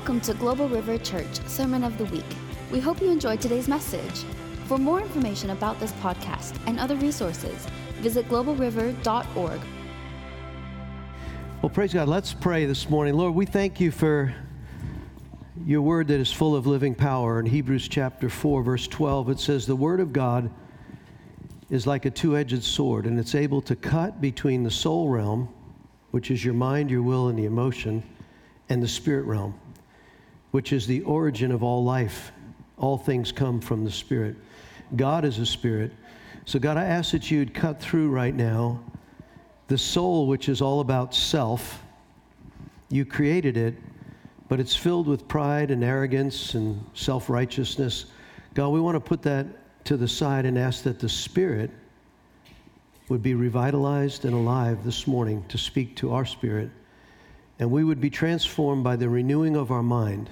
Welcome to Global River Church Sermon of the Week. We hope you enjoyed today's message. For more information about this podcast and other resources, visit globalriver.org. Well, praise God. Let's pray this morning. Lord, we thank you for your word that is full of living power. In Hebrews chapter 4, verse 12, it says, The word of God is like a two edged sword, and it's able to cut between the soul realm, which is your mind, your will, and the emotion and the spirit realm, which is the origin of all life. All things come from the spirit. God is a spirit. So, God, I ask that you'd cut through right now the soul, which is all about self. You created it, but it's filled with pride and arrogance and self righteousness. God, we want to put that to the side and ask that the Spirit would be revitalized and alive this morning to speak to our spirit and we would be transformed by the renewing of our mind.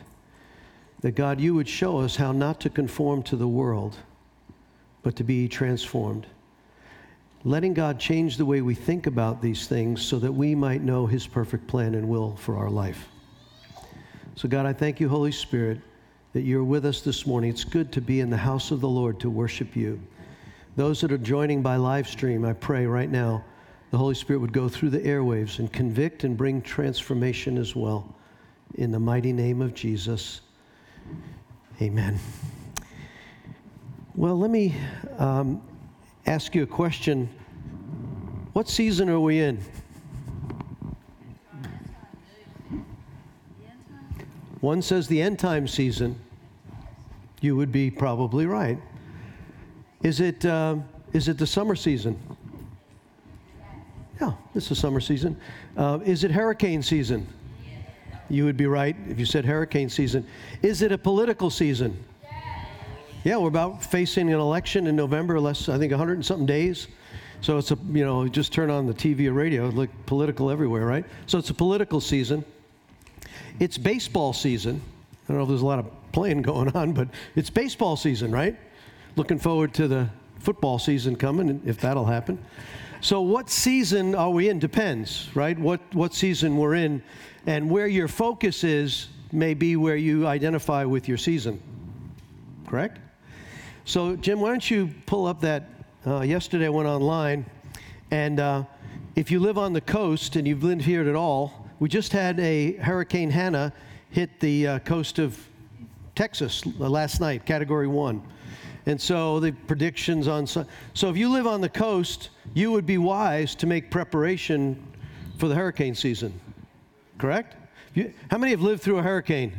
That God, you would show us how not to conform to the world, but to be transformed. Letting God change the way we think about these things so that we might know His perfect plan and will for our life. So, God, I thank you, Holy Spirit, that you're with us this morning. It's good to be in the house of the Lord to worship you. Those that are joining by live stream, I pray right now the Holy Spirit would go through the airwaves and convict and bring transformation as well. In the mighty name of Jesus. Amen. Well, let me um, ask you a question. What season are we in? One says the end time season. You would be probably right. Is it, uh, is it the summer season? Yeah, this is summer season. Uh, is it hurricane season? You would be right if you said hurricane season. Is it a political season? Yeah, we're about facing an election in November, less I think 100 and something days. So it's a you know just turn on the TV or radio, look political everywhere, right? So it's a political season. It's baseball season. I don't know if there's a lot of playing going on, but it's baseball season, right? Looking forward to the football season coming, if that'll happen. So, what season are we in depends, right? What, what season we're in, and where your focus is may be where you identify with your season. Correct? So, Jim, why don't you pull up that? Uh, yesterday I went online, and uh, if you live on the coast and you've lived here at all, we just had a Hurricane Hanna hit the uh, coast of Texas last night, Category 1. And so the predictions on so, if you live on the coast, you would be wise to make preparation for the hurricane season. Correct? You, how many have lived through a hurricane?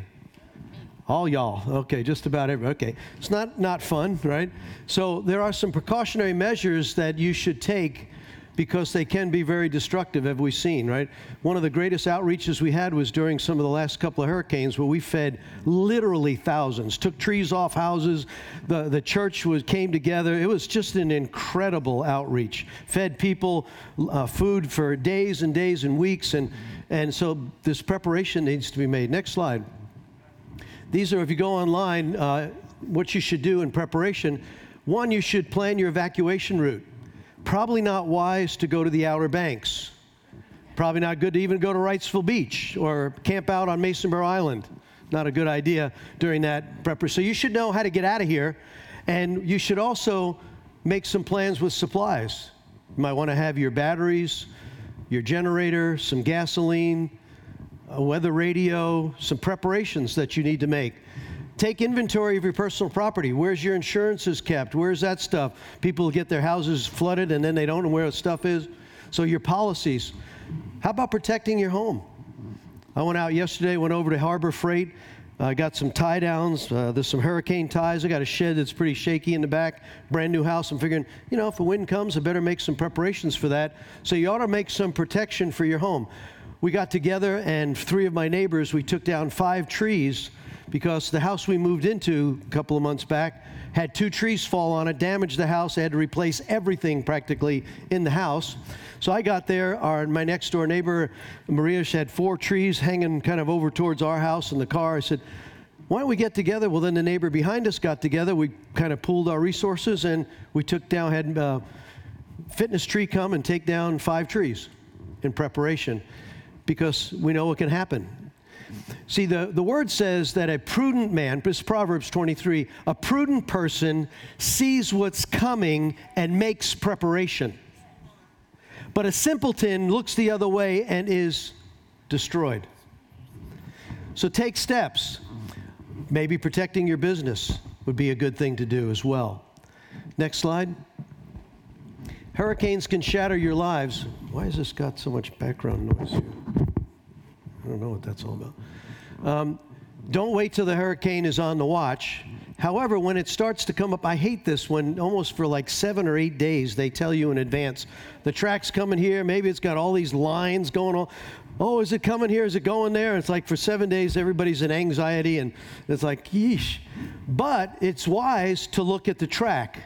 All y'all. Okay, just about every. Okay. It's not not fun, right? So there are some precautionary measures that you should take because they can be very destructive, have we seen, right? One of the greatest outreaches we had was during some of the last couple of hurricanes where we fed literally thousands, took trees off houses. The, the church was, came together. It was just an incredible outreach. Fed people uh, food for days and days and weeks. And, and so this preparation needs to be made. Next slide. These are, if you go online, uh, what you should do in preparation. One, you should plan your evacuation route probably not wise to go to the Outer Banks. Probably not good to even go to Wrightsville Beach or camp out on Masonboro Island. Not a good idea during that prep. So you should know how to get out of here, and you should also make some plans with supplies. You might want to have your batteries, your generator, some gasoline, a weather radio, some preparations that you need to make take inventory of your personal property. Where's your insurances kept? Where's that stuff? People get their houses flooded and then they don't know where the stuff is. So your policies. How about protecting your home? I went out yesterday, went over to Harbor Freight. I uh, got some tie downs. Uh, there's some hurricane ties. I got a shed that's pretty shaky in the back. Brand new house. I'm figuring, you know, if the wind comes, I better make some preparations for that. So you ought to make some protection for your home. We got together, and three of my neighbors, we took down five trees because the house we moved into a couple of months back had two trees fall on it, damaged the house. Had to replace everything practically in the house. So I got there. Our my next door neighbor, Maria, she had four trees hanging kind of over towards our house in the car. I said, "Why don't we get together?" Well, then the neighbor behind us got together. We kind of pooled our resources and we took down had uh, fitness tree come and take down five trees in preparation because we know what can happen See, the, the word says that a prudent man, this is Proverbs 23, a prudent person sees what's coming and makes preparation. But a simpleton looks the other way and is destroyed. So take steps. Maybe protecting your business would be a good thing to do as well. Next slide. Hurricanes can shatter your lives. Why has this got so much background noise here? I don't know what that's all about. Um, don't wait till the hurricane is on the watch. However, when it starts to come up, I hate this when almost for like seven or eight days they tell you in advance the track's coming here. Maybe it's got all these lines going on. Oh, is it coming here? Is it going there? It's like for seven days everybody's in anxiety and it's like, yeesh. But it's wise to look at the track.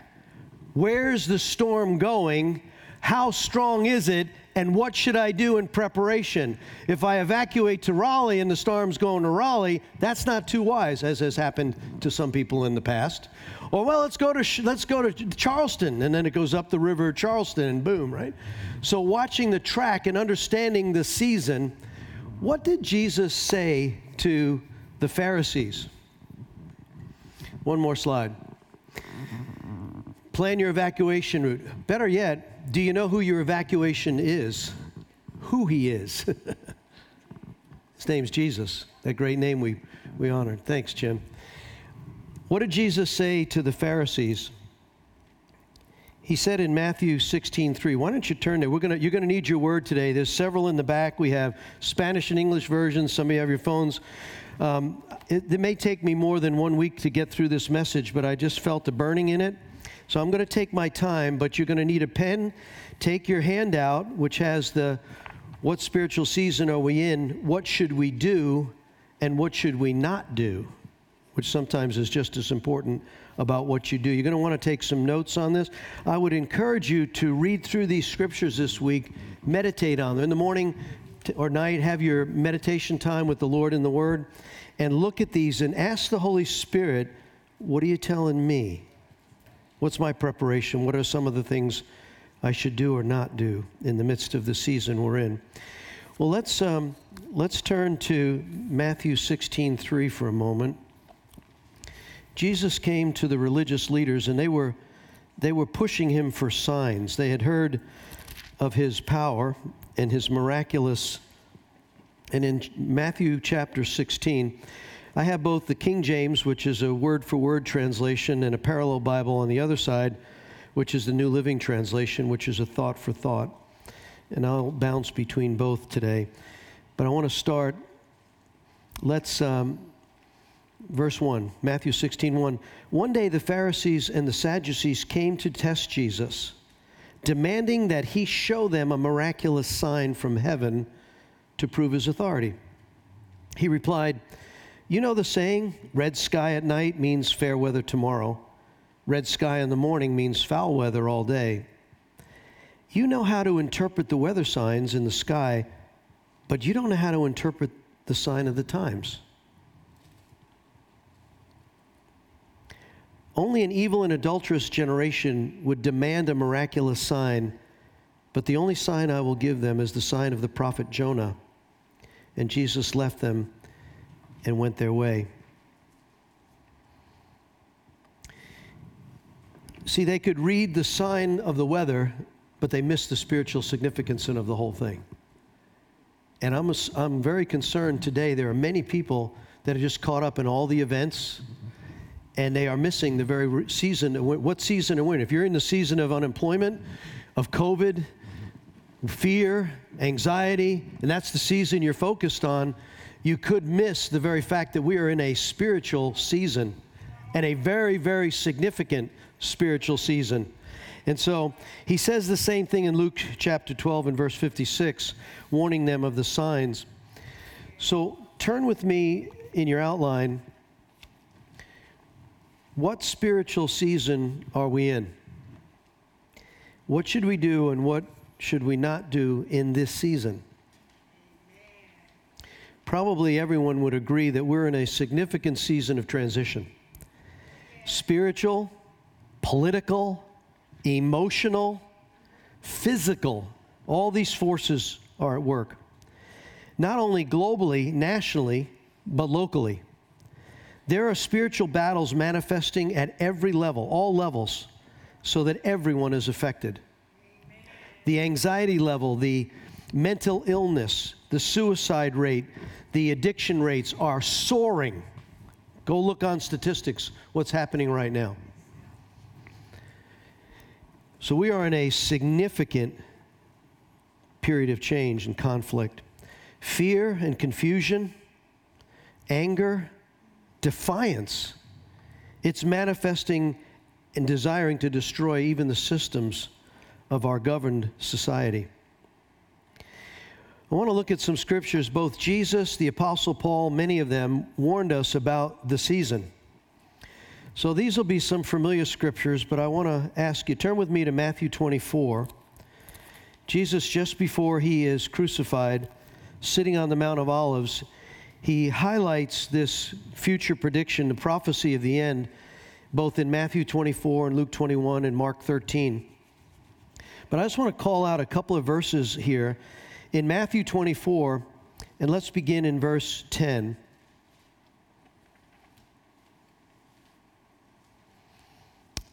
Where's the storm going? How strong is it? And what should I do in preparation? If I evacuate to Raleigh and the storm's going to Raleigh, that's not too wise, as has happened to some people in the past. Or well, let's go to let's go to Charleston, and then it goes up the river Charleston, and boom, right? So watching the track and understanding the season, what did Jesus say to the Pharisees? One more slide. Plan your evacuation route. Better yet, do you know who your evacuation is? Who he is. His name's Jesus, that great name we, we honored. Thanks, Jim. What did Jesus say to the Pharisees? He said in Matthew 16, 3, why don't you turn there? We're gonna, you're going to need your word today. There's several in the back. We have Spanish and English versions. Some of you have your phones. Um, it, it may take me more than one week to get through this message, but I just felt the burning in it. So I'm going to take my time, but you're going to need a pen. Take your handout, which has the what spiritual season are we in? What should we do? And what should we not do? Which sometimes is just as important about what you do. You're going to want to take some notes on this. I would encourage you to read through these scriptures this week, meditate on them. In the morning or night, have your meditation time with the Lord in the Word, and look at these and ask the Holy Spirit, What are you telling me? What's my preparation? What are some of the things I should do or not do in the midst of the season we're in? Well, let's, um, let's turn to Matthew 16 3 for a moment. Jesus came to the religious leaders and they were, they were pushing him for signs. They had heard of his power and his miraculous. And in Matthew chapter 16, I have both the King James, which is a word for word translation, and a parallel Bible on the other side, which is the New Living Translation, which is a thought for thought. And I'll bounce between both today. But I want to start. Let's, um, verse 1, Matthew 16 1. One day the Pharisees and the Sadducees came to test Jesus, demanding that he show them a miraculous sign from heaven to prove his authority. He replied, you know the saying, red sky at night means fair weather tomorrow. Red sky in the morning means foul weather all day. You know how to interpret the weather signs in the sky, but you don't know how to interpret the sign of the times. Only an evil and adulterous generation would demand a miraculous sign, but the only sign I will give them is the sign of the prophet Jonah. And Jesus left them and went their way. See, they could read the sign of the weather, but they missed the spiritual significance of the whole thing. And I'm, I'm very concerned today. There are many people that are just caught up in all the events, and they are missing the very season. Uh, what season are we in? If you're in the season of unemployment, of COVID, fear, anxiety, and that's the season you're focused on, you could miss the very fact that we are in a spiritual season and a very, very significant spiritual season. And so he says the same thing in Luke chapter 12 and verse 56, warning them of the signs. So turn with me in your outline. What spiritual season are we in? What should we do and what should we not do in this season? Probably everyone would agree that we're in a significant season of transition spiritual, political, emotional, physical. All these forces are at work. not only globally, nationally, but locally. There are spiritual battles manifesting at every level, all levels, so that everyone is affected. The anxiety level, the mental illness, the suicide rate, the addiction rates are soaring. Go look on statistics, what's happening right now. So we are in a significant period of change and conflict. Fear and confusion, anger, defiance. It's manifesting and desiring to destroy even the systems of our governed society. I want to look at some scriptures. Both Jesus, the Apostle Paul, many of them warned us about the season. So these will be some familiar scriptures, but I want to ask you turn with me to Matthew 24. Jesus, just before he is crucified, sitting on the Mount of Olives, he highlights this future prediction, the prophecy of the end, both in Matthew 24 and Luke 21 and Mark 13. But I just want to call out a couple of verses here in Matthew 24, and let's begin in verse 10.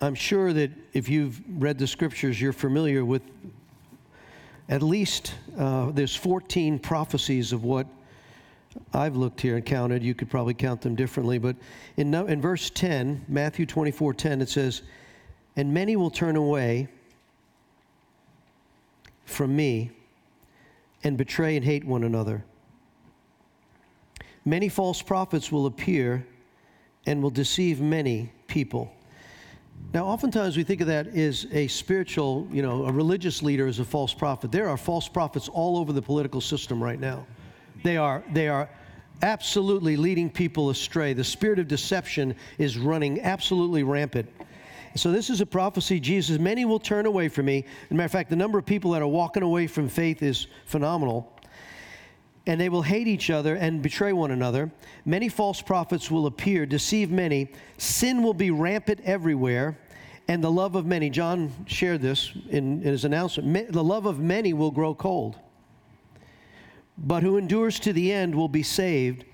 I'm sure that if you've read the scriptures, you're familiar with at least uh, there's 14 prophecies of what I've looked here and counted. You could probably count them differently, but in, in verse 10, Matthew 24 10, it says, And many will turn away from me and betray and hate one another. Many false prophets will appear and will deceive many people. Now, oftentimes we think of that as a spiritual, you know, a religious leader as a false prophet. There are false prophets all over the political system right now. They are, they are absolutely leading people astray. The spirit of deception is running absolutely rampant. So this is a prophecy. Jesus, many will turn away from me. As a matter of fact, the number of people that are walking away from faith is phenomenal. And they will hate each other and betray one another. Many false prophets will appear, deceive many. Sin will be rampant everywhere, and the love of many. John shared this in, in his announcement. The love of many will grow cold. But who endures to the end will be saved,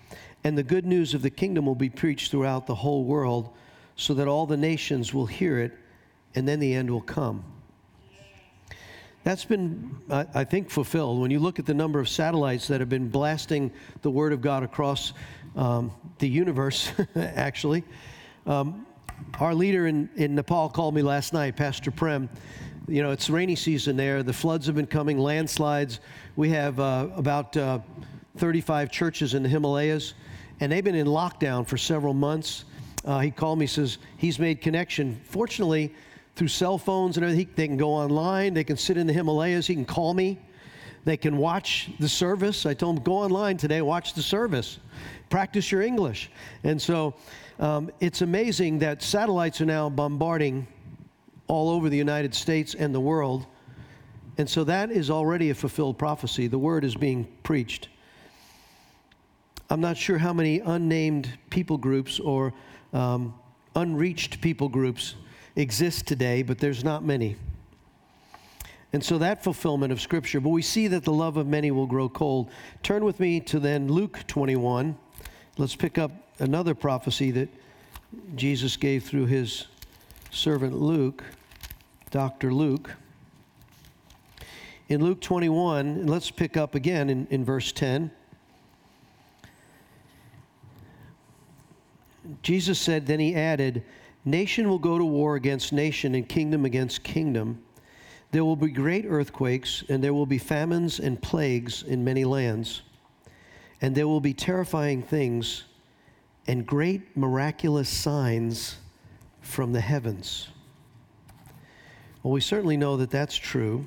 and the good news of the kingdom will be preached throughout the whole world so that all the nations will hear it, and then the end will come. That's been, I think, fulfilled. When you look at the number of satellites that have been blasting the Word of God across um, the universe, actually. Um, our leader in, in Nepal called me last night, Pastor Prem. You know, it's rainy season there. The floods have been coming, landslides. We have uh, about uh, 35 churches in the Himalayas, and they've been in lockdown for several months. Uh, he called me, says he's made connection. Fortunately, through cell phones and everything, they can go online, they can sit in the Himalayas, he can call me, they can watch the service. I told him, go online today, watch the service, practice your English. And so um, it's amazing that satellites are now bombarding all over the United States and the world. And so that is already a fulfilled prophecy. The word is being preached. I'm not sure how many unnamed people groups or um, unreached people groups exist today, but there's not many. And so that fulfillment of Scripture, but we see that the love of many will grow cold. Turn with me to then Luke 21. Let's pick up another prophecy that Jesus gave through his servant Luke, Dr. Luke. In Luke 21, let's pick up again in, in verse 10. Jesus said, then he added, Nation will go to war against nation and kingdom against kingdom. There will be great earthquakes, and there will be famines and plagues in many lands. And there will be terrifying things and great miraculous signs from the heavens. Well, we certainly know that that's true.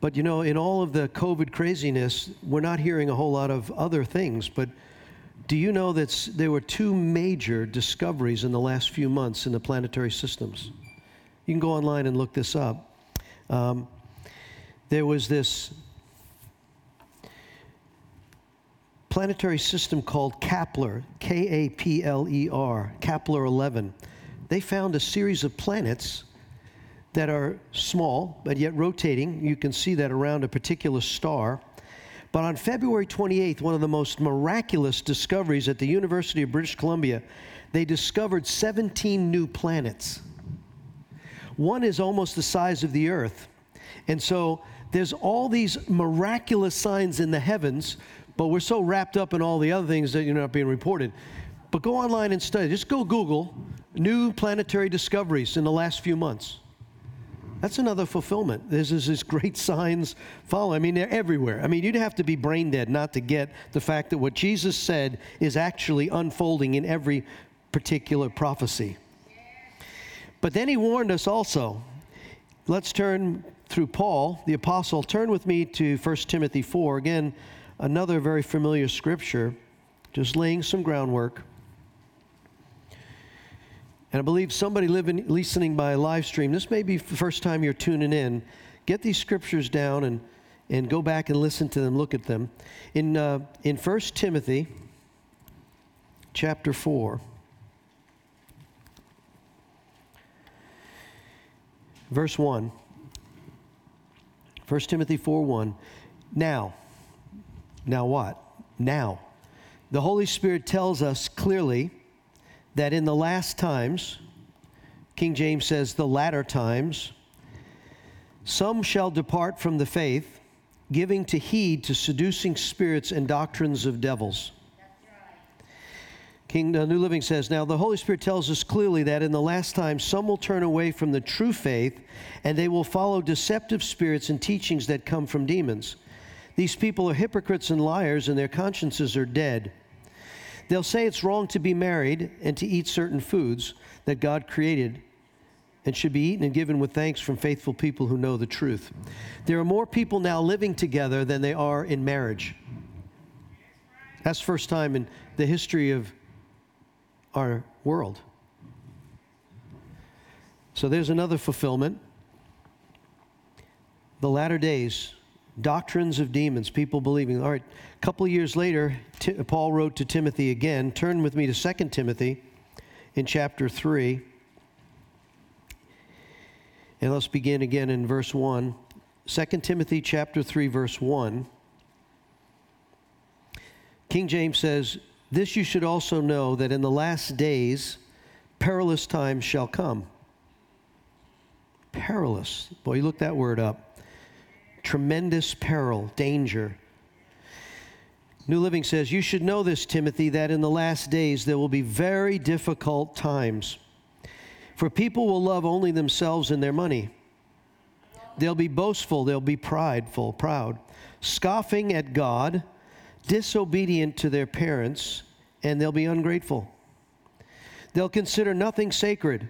But you know, in all of the COVID craziness, we're not hearing a whole lot of other things. But do you know that there were two major discoveries in the last few months in the planetary systems? You can go online and look this up. Um, there was this planetary system called Kepler, K A P L E R, Kepler 11. They found a series of planets that are small but yet rotating. You can see that around a particular star But on February 28th, one of the most miraculous discoveries at the University of British Columbia, they discovered 17 new planets. One is almost the size of the Earth. And so there's all these miraculous signs in the heavens, but we're so wrapped up in all the other things that you're not being reported. But go online and study. Just go Google new planetary discoveries in the last few months. That's another fulfillment. This is this great signs follow. I mean, they're everywhere. I mean, you'd have to be brain dead not to get the fact that what Jesus said is actually unfolding in every particular prophecy. But then he warned us also. Let's turn through Paul, the apostle. Turn with me to 1 Timothy 4. Again, another very familiar scripture, just laying some groundwork. And I believe somebody living, listening by live stream, this may be the first time you're tuning in. Get these scriptures down and, and go back and listen to them, look at them. In, uh, in 1 Timothy chapter 4, verse 1. 1 Timothy 4 1. Now, now what? Now. The Holy Spirit tells us clearly that in the last times, King James says, the latter times, some shall depart from the faith, giving to heed to seducing spirits and doctrines of devils. King uh, New Living says, Now the Holy Spirit tells us clearly that in the last time some will turn away from the true faith and they will follow deceptive spirits and teachings that come from demons. These people are hypocrites and liars, and their consciences are dead. They'll say it's wrong to be married and to eat certain foods that God created and should be eaten and given with thanks from faithful people who know the truth. There are more people now living together than they are in marriage. That's the first time in the history of our world. So there's another fulfillment. The latter days, doctrines of demons, people believing. All right, a couple years later, T- Paul wrote to Timothy again. Turn with me to 2 Timothy in chapter 3. And let's begin again in verse 1. 2 Timothy chapter 3 verse 1. King James says, "This you should also know that in the last days perilous times shall come." Perilous. Boy, you look that word up. Tremendous peril, danger. New Living says, You should know this, Timothy, that in the last days there will be very difficult times. For people will love only themselves and their money. They'll be boastful, they'll be prideful, proud, scoffing at God, disobedient to their parents, and they'll be ungrateful. They'll consider nothing sacred.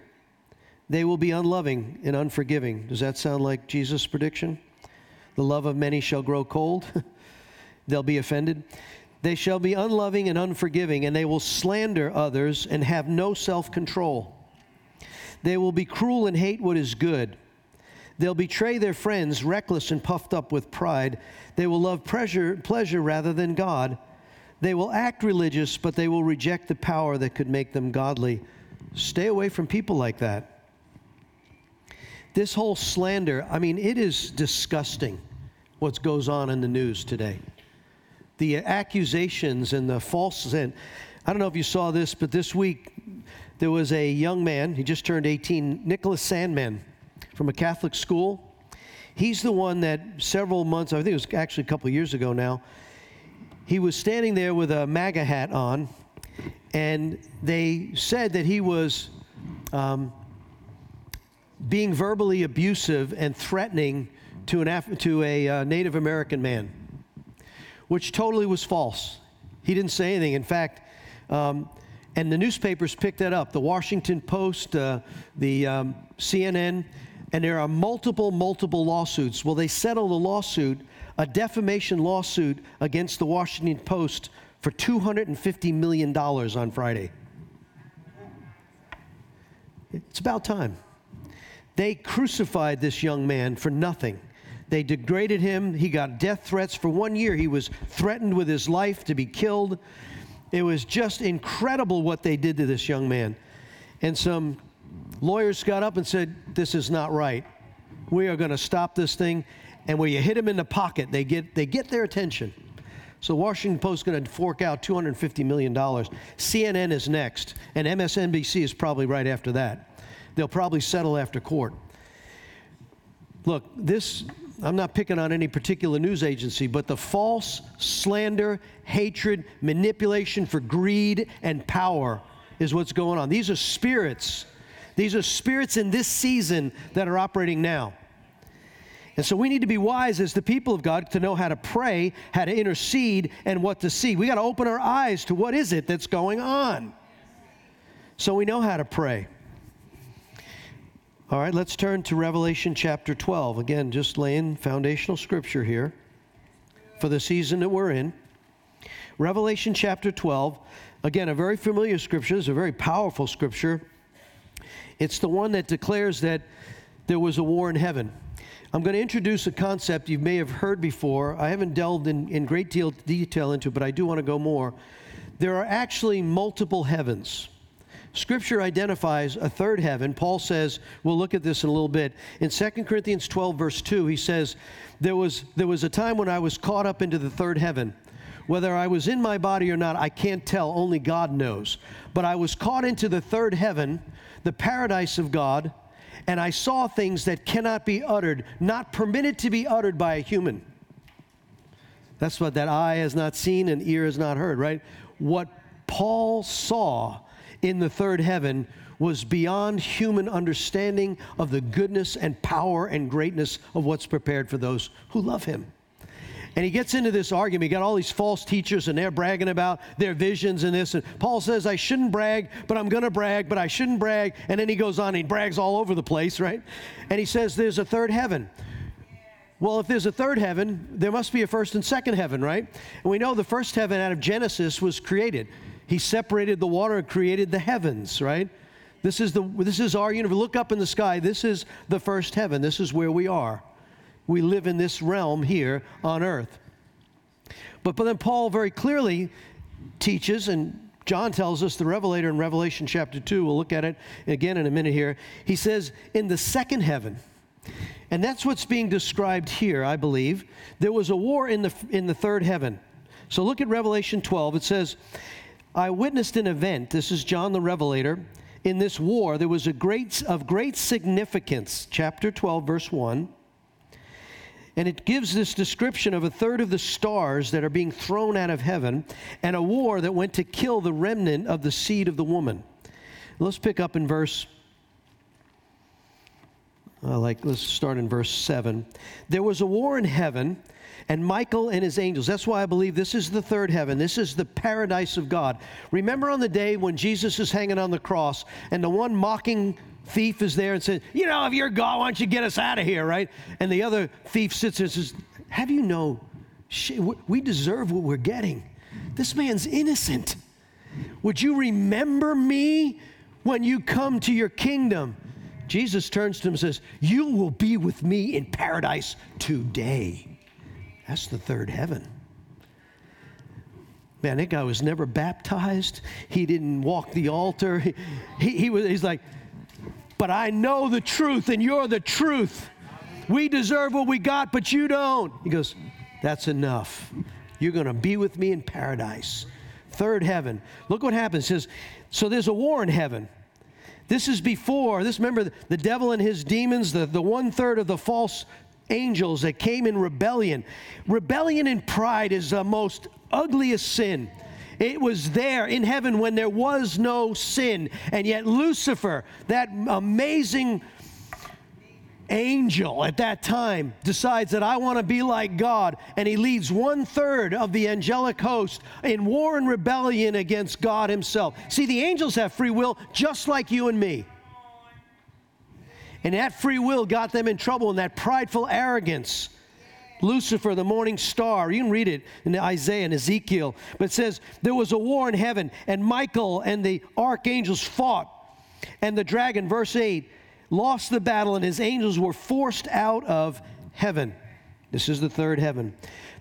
They will be unloving and unforgiving. Does that sound like Jesus' prediction? The love of many shall grow cold. They'll be offended. They shall be unloving and unforgiving, and they will slander others and have no self control. They will be cruel and hate what is good. They'll betray their friends, reckless and puffed up with pride. They will love pleasure, pleasure rather than God. They will act religious, but they will reject the power that could make them godly. Stay away from people like that. This whole slander, I mean, it is disgusting what goes on in the news today. The accusations and the false, and I don't know if you saw this, but this week there was a young man, he just turned 18, Nicholas Sandmann from a Catholic school. He's the one that several months, I think it was actually a couple years ago now, he was standing there with a MAGA hat on, and they said that he was um, being verbally abusive and threatening to, an Af- to a uh, Native American man, which totally was false. He didn't say anything. In fact, um, and the newspapers picked that up the Washington Post, uh, the um, CNN, and there are multiple, multiple lawsuits. Well, they settled a lawsuit, a defamation lawsuit against the Washington Post for $250 million on Friday. It's about time. They crucified this young man for nothing. They degraded him. He got death threats. For one year, he was threatened with his life to be killed. It was just incredible what they did to this young man. And some lawyers got up and said, This is not right. We are going to stop this thing. And when you hit them in the pocket, they get, they get their attention. So Washington Post is going to fork out $250 million. CNN is next, and MSNBC is probably right after that. They'll probably settle after court. Look, this, I'm not picking on any particular news agency, but the false slander, hatred, manipulation for greed and power is what's going on. These are spirits. These are spirits in this season that are operating now. And so we need to be wise as the people of God to know how to pray, how to intercede, and what to see. We got to open our eyes to what is it that's going on. So we know how to pray. All right, let's turn to Revelation chapter 12. Again, just laying foundational scripture here for the season that we're in. Revelation chapter 12. Again, a very familiar scripture. It's a very powerful scripture. It's the one that declares that there was a war in heaven. I'm going to introduce a concept you may have heard before. I haven't delved in, in great deal detail into but I do want to go more. There are actually multiple heavens. Scripture identifies a third heaven. Paul says, we'll look at this in a little bit. In 2 Corinthians 12, verse 2, he says, there was, there was a time when I was caught up into the third heaven. Whether I was in my body or not, I can't tell. Only God knows. But I was caught into the third heaven, the paradise of God and I saw things that cannot be uttered, not permitted to be uttered by a human. That's what that eye has not seen and ear has not heard, right? What Paul saw in the third heaven was beyond human understanding of the goodness and power and greatness of what's prepared for those who love him. And he gets into this argument. He got all these false teachers, and they're bragging about their visions and this. And Paul says, I shouldn't brag, but I'm going to brag, but I shouldn't brag. And then he goes on, and he brags all over the place, right? And he says, There's a third heaven. Well, if there's a third heaven, there must be a first and second heaven, right? And we know the first heaven out of Genesis was created. He separated the water and created the heavens, right? This is, the, this is our universe. Look up in the sky. This is the first heaven. This is where we are we live in this realm here on earth. But, but then Paul very clearly teaches, and John tells us, the Revelator in Revelation chapter 2, we'll look at it again in a minute here. He says, in the second heaven, and that's what's being described here, I believe. There was a war in the, in the third heaven. So look at Revelation 12. It says, I witnessed an event. This is John the Revelator. In this war, there was a great, of great significance. Chapter 12, verse 1. And it gives this description of a third of the stars that are being thrown out of heaven and a war that went to kill the remnant of the seed of the woman. Let's pick up in verse uh, like let's start in verse 7 there was a war in heaven and michael and his angels that's why i believe this is the third heaven this is the paradise of god remember on the day when jesus is hanging on the cross and the one mocking thief is there and says, You know, if you're God, why don't you get us out of here, right? And the other thief sits there and says, Have you no We deserve what we're getting. This man's innocent. Would you remember me when you come to your kingdom? Jesus turns to him and says, You will be with me in paradise today. That's the third heaven. Man, that guy was never baptized. He didn't walk the altar. He, he, he was, he's like, but I know the truth and you're the truth. We deserve what we got, but you don't. He goes, That's enough. You're going to be with me in paradise. Third heaven. Look what happens. It says, So there's a war in heaven. This is before, this remember the devil and his demons, the, the one third of the false angels that came in rebellion. Rebellion and pride is the most ugliest sin. It was there in heaven when there was no sin. And yet, Lucifer, that amazing angel at that time, decides that I want to be like God. And he leads one third of the angelic host in war and rebellion against God himself. See, the angels have free will just like you and me. And that free will got them in trouble in that prideful arrogance Lucifer, the morning star. You can read it in Isaiah and Ezekiel. But it says, There was a war in heaven, and Michael and the archangels fought. And the dragon, verse 8, lost the battle, and his angels were forced out of heaven. This is the third heaven.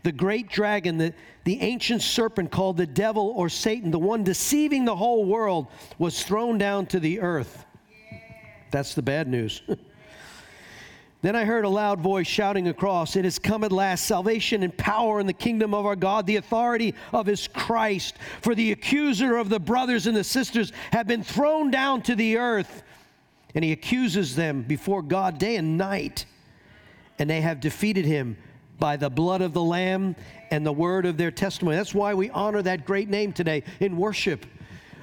The great dragon, the, the ancient serpent called the devil or Satan, the one deceiving the whole world, was thrown down to the earth. That's the bad news. Then I heard a loud voice shouting across, It has come at last, salvation and power in the kingdom of our God, the authority of his Christ. For the accuser of the brothers and the sisters have been thrown down to the earth, and he accuses them before God day and night. And they have defeated him by the blood of the Lamb and the word of their testimony. That's why we honor that great name today in worship.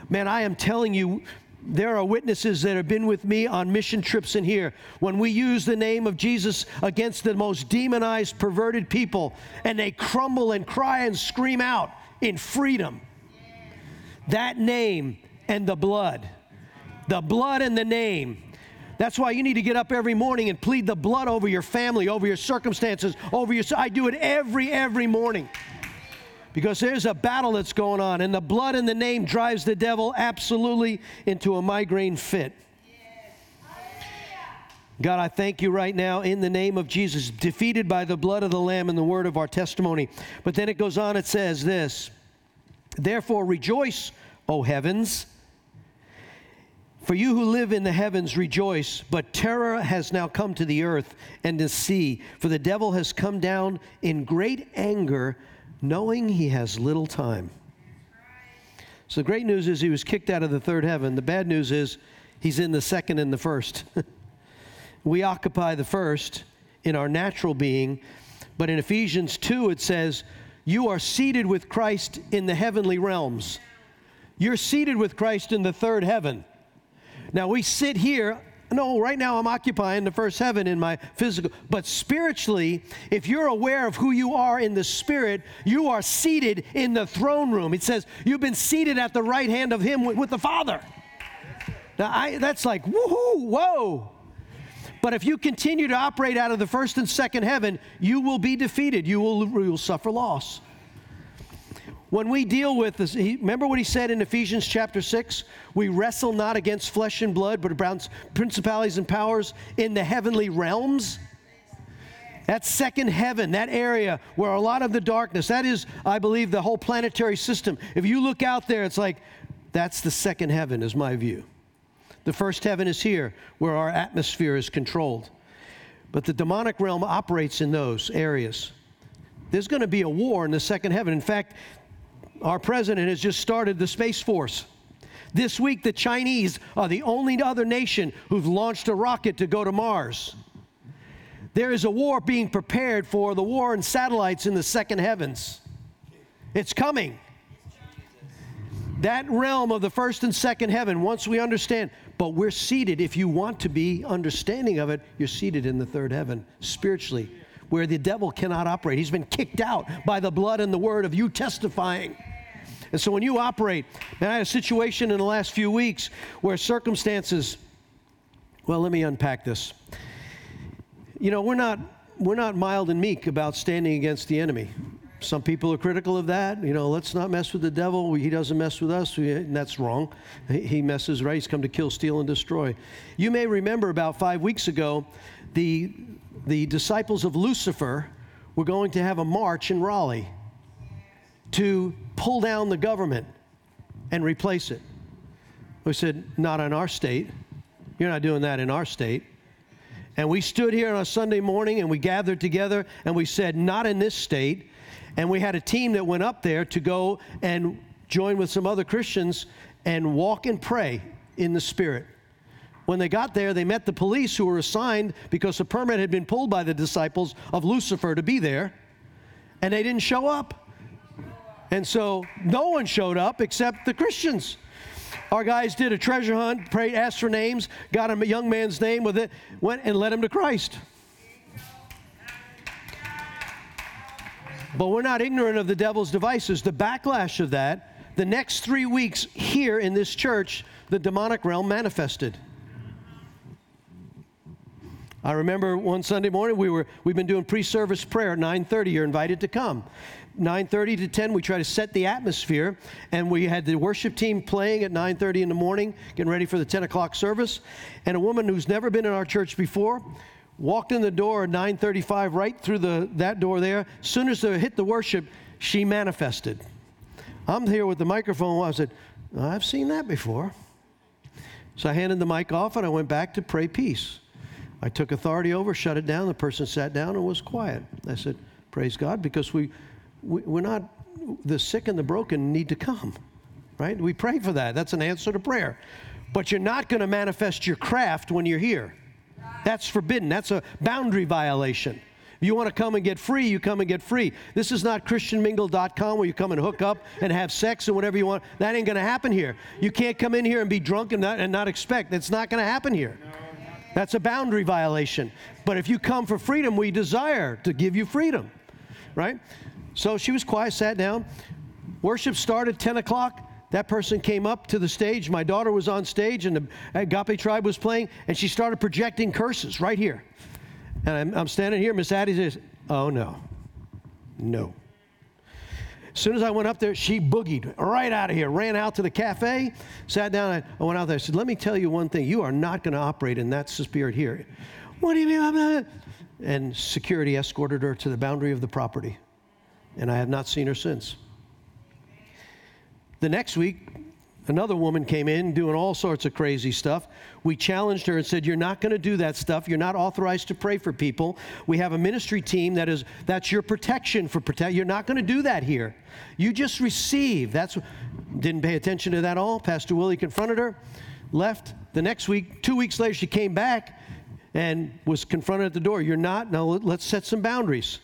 Man, I am telling you, there are witnesses that have been with me on mission trips in here when we use the name of Jesus against the most demonized, perverted people, and they crumble and cry and scream out in freedom. That name and the blood, the blood and the name. That's why you need to get up every morning and plead the blood over your family, over your circumstances, over your. I do it every, every morning because there's a battle that's going on, and the blood in the name drives the devil absolutely into a migraine fit. God, I thank you right now in the name of Jesus, defeated by the blood of the Lamb and the word of our testimony. But then it goes on, it says this Therefore rejoice, O heavens. For you who live in the heavens, rejoice, but terror has now come to the earth and the sea, for the devil has come down in great anger knowing he has little time. So the great news is he was kicked out of the third heaven. The bad news is he's in the second and the first. we occupy the first in our natural being, but in Ephesians 2 it says, You are seated with Christ in the heavenly realms. You're seated with Christ in the third heaven. Now we sit here no, right now I'm occupying the first heaven in my physical. But spiritually, if you're aware of who you are in the spirit, you are seated in the throne room. It says you've been seated at the right hand of Him with, the Father. Now, I, that's like, woohoo, whoa. But if you continue to operate out of the first and second heaven, you will be defeated. You will, you will suffer loss. When we deal with this, he, remember what he said in Ephesians chapter 6? We wrestle not against flesh and blood, but against principalities and powers in the heavenly realms. That second heaven, that area where a lot of the darkness, that is, I believe, the whole planetary system. If you look out there, it's like, that's the second heaven, is my view. The first heaven is here, where our atmosphere is controlled. But the demonic realm operates in those areas. There's going to be a war in the second heaven. In fact, our president has just started the Space Force. This week, the Chinese are the only other nation who've launched a rocket to go to Mars. There is a war being prepared for the war in satellites in the second heavens. It's coming. That realm of the first and second heaven, once we understand, but we're seated, if you want to be understanding of it, you're seated in the third heaven spiritually, where the devil cannot operate. He's been kicked out by the blood and the word of you testifying. And so when you operate, and I had a situation in the last few weeks where circumstances, well, let me unpack this. You know, we're not, we're not mild and meek about standing against the enemy. Some people are critical of that. You know, let's not mess with the devil. He doesn't mess with us. And that's wrong. He messes, right? He's come to kill, steal, and destroy. You may remember about five weeks ago, the, the disciples of Lucifer were going to have a march in Raleigh to pull down the government and replace it. We said, Not in our state. You're not doing that in our state. And we stood here on a Sunday morning and we gathered together and we said, Not in this state. And we had a team that went up there to go and join with some other Christians and walk and pray in the Spirit. When they got there, they met the police who were assigned because a permit had been pulled by the disciples of Lucifer to be there, and they didn't show up. And so no one showed up except the Christians. Our guys did a treasure hunt, prayed, asked for names, got a young man's name with it, went and led him to Christ. But we're not ignorant of the devil's devices. The backlash of that, the next three weeks here in this church, the demonic realm manifested. I remember one Sunday morning we were we've been doing pre-service prayer at 9:30. You're invited to come. 9:30 to 10 we try to set the atmosphere and we had the worship team playing at 9:30 in the morning getting ready for the 10 o'clock service. And a woman who's never been in our church before walked in the door at 9:35 right through the that door there. As soon as they hit the worship she manifested. I'm here with the microphone. I said I've seen that before. So I handed the mic off and I went back to pray peace. I took authority over, shut it down. The person sat down and was quiet. I said, Praise God, because we, we, we're not, the sick and the broken need to come, right? We pray for that. That's an answer to prayer. But you're not going to manifest your craft when you're here. That's forbidden. That's a boundary violation. If you want to come and get free, you come and get free. This is not ChristianMingle.com where you come and hook up and have sex and whatever you want. That ain't going to happen here. You can't come in here and be drunk and not, and not expect. It's not going to happen here. That's a boundary violation. But if you come for freedom, we desire to give you freedom, right? So she was quiet, sat down. Worship started 10 o'clock. That person came up to the stage. My daughter was on stage, and the Agape Tribe was playing, and she started projecting curses right here. And I'm, I'm standing here. Miss Addie says, Oh, no. No. As soon as I went up there, she boogied right out of here, ran out to the cafe, sat down. I went out there. I said, Let me tell you one thing. You are not going to operate in that spirit here. What do you mean? I'm not? And security escorted her to the boundary of the property. And I have not seen her since. The next week, Another woman came in doing all sorts of crazy stuff. We challenged her and said, You're not going to do that stuff. You're not authorized to pray for people. We have a ministry team that is that's your protection for protect. You're not going to do that here. You just receive. That's didn't pay attention to that all. Pastor Willie confronted her, left. The next week, two weeks later, she came back and was confronted at the door. You're not, now let's set some boundaries.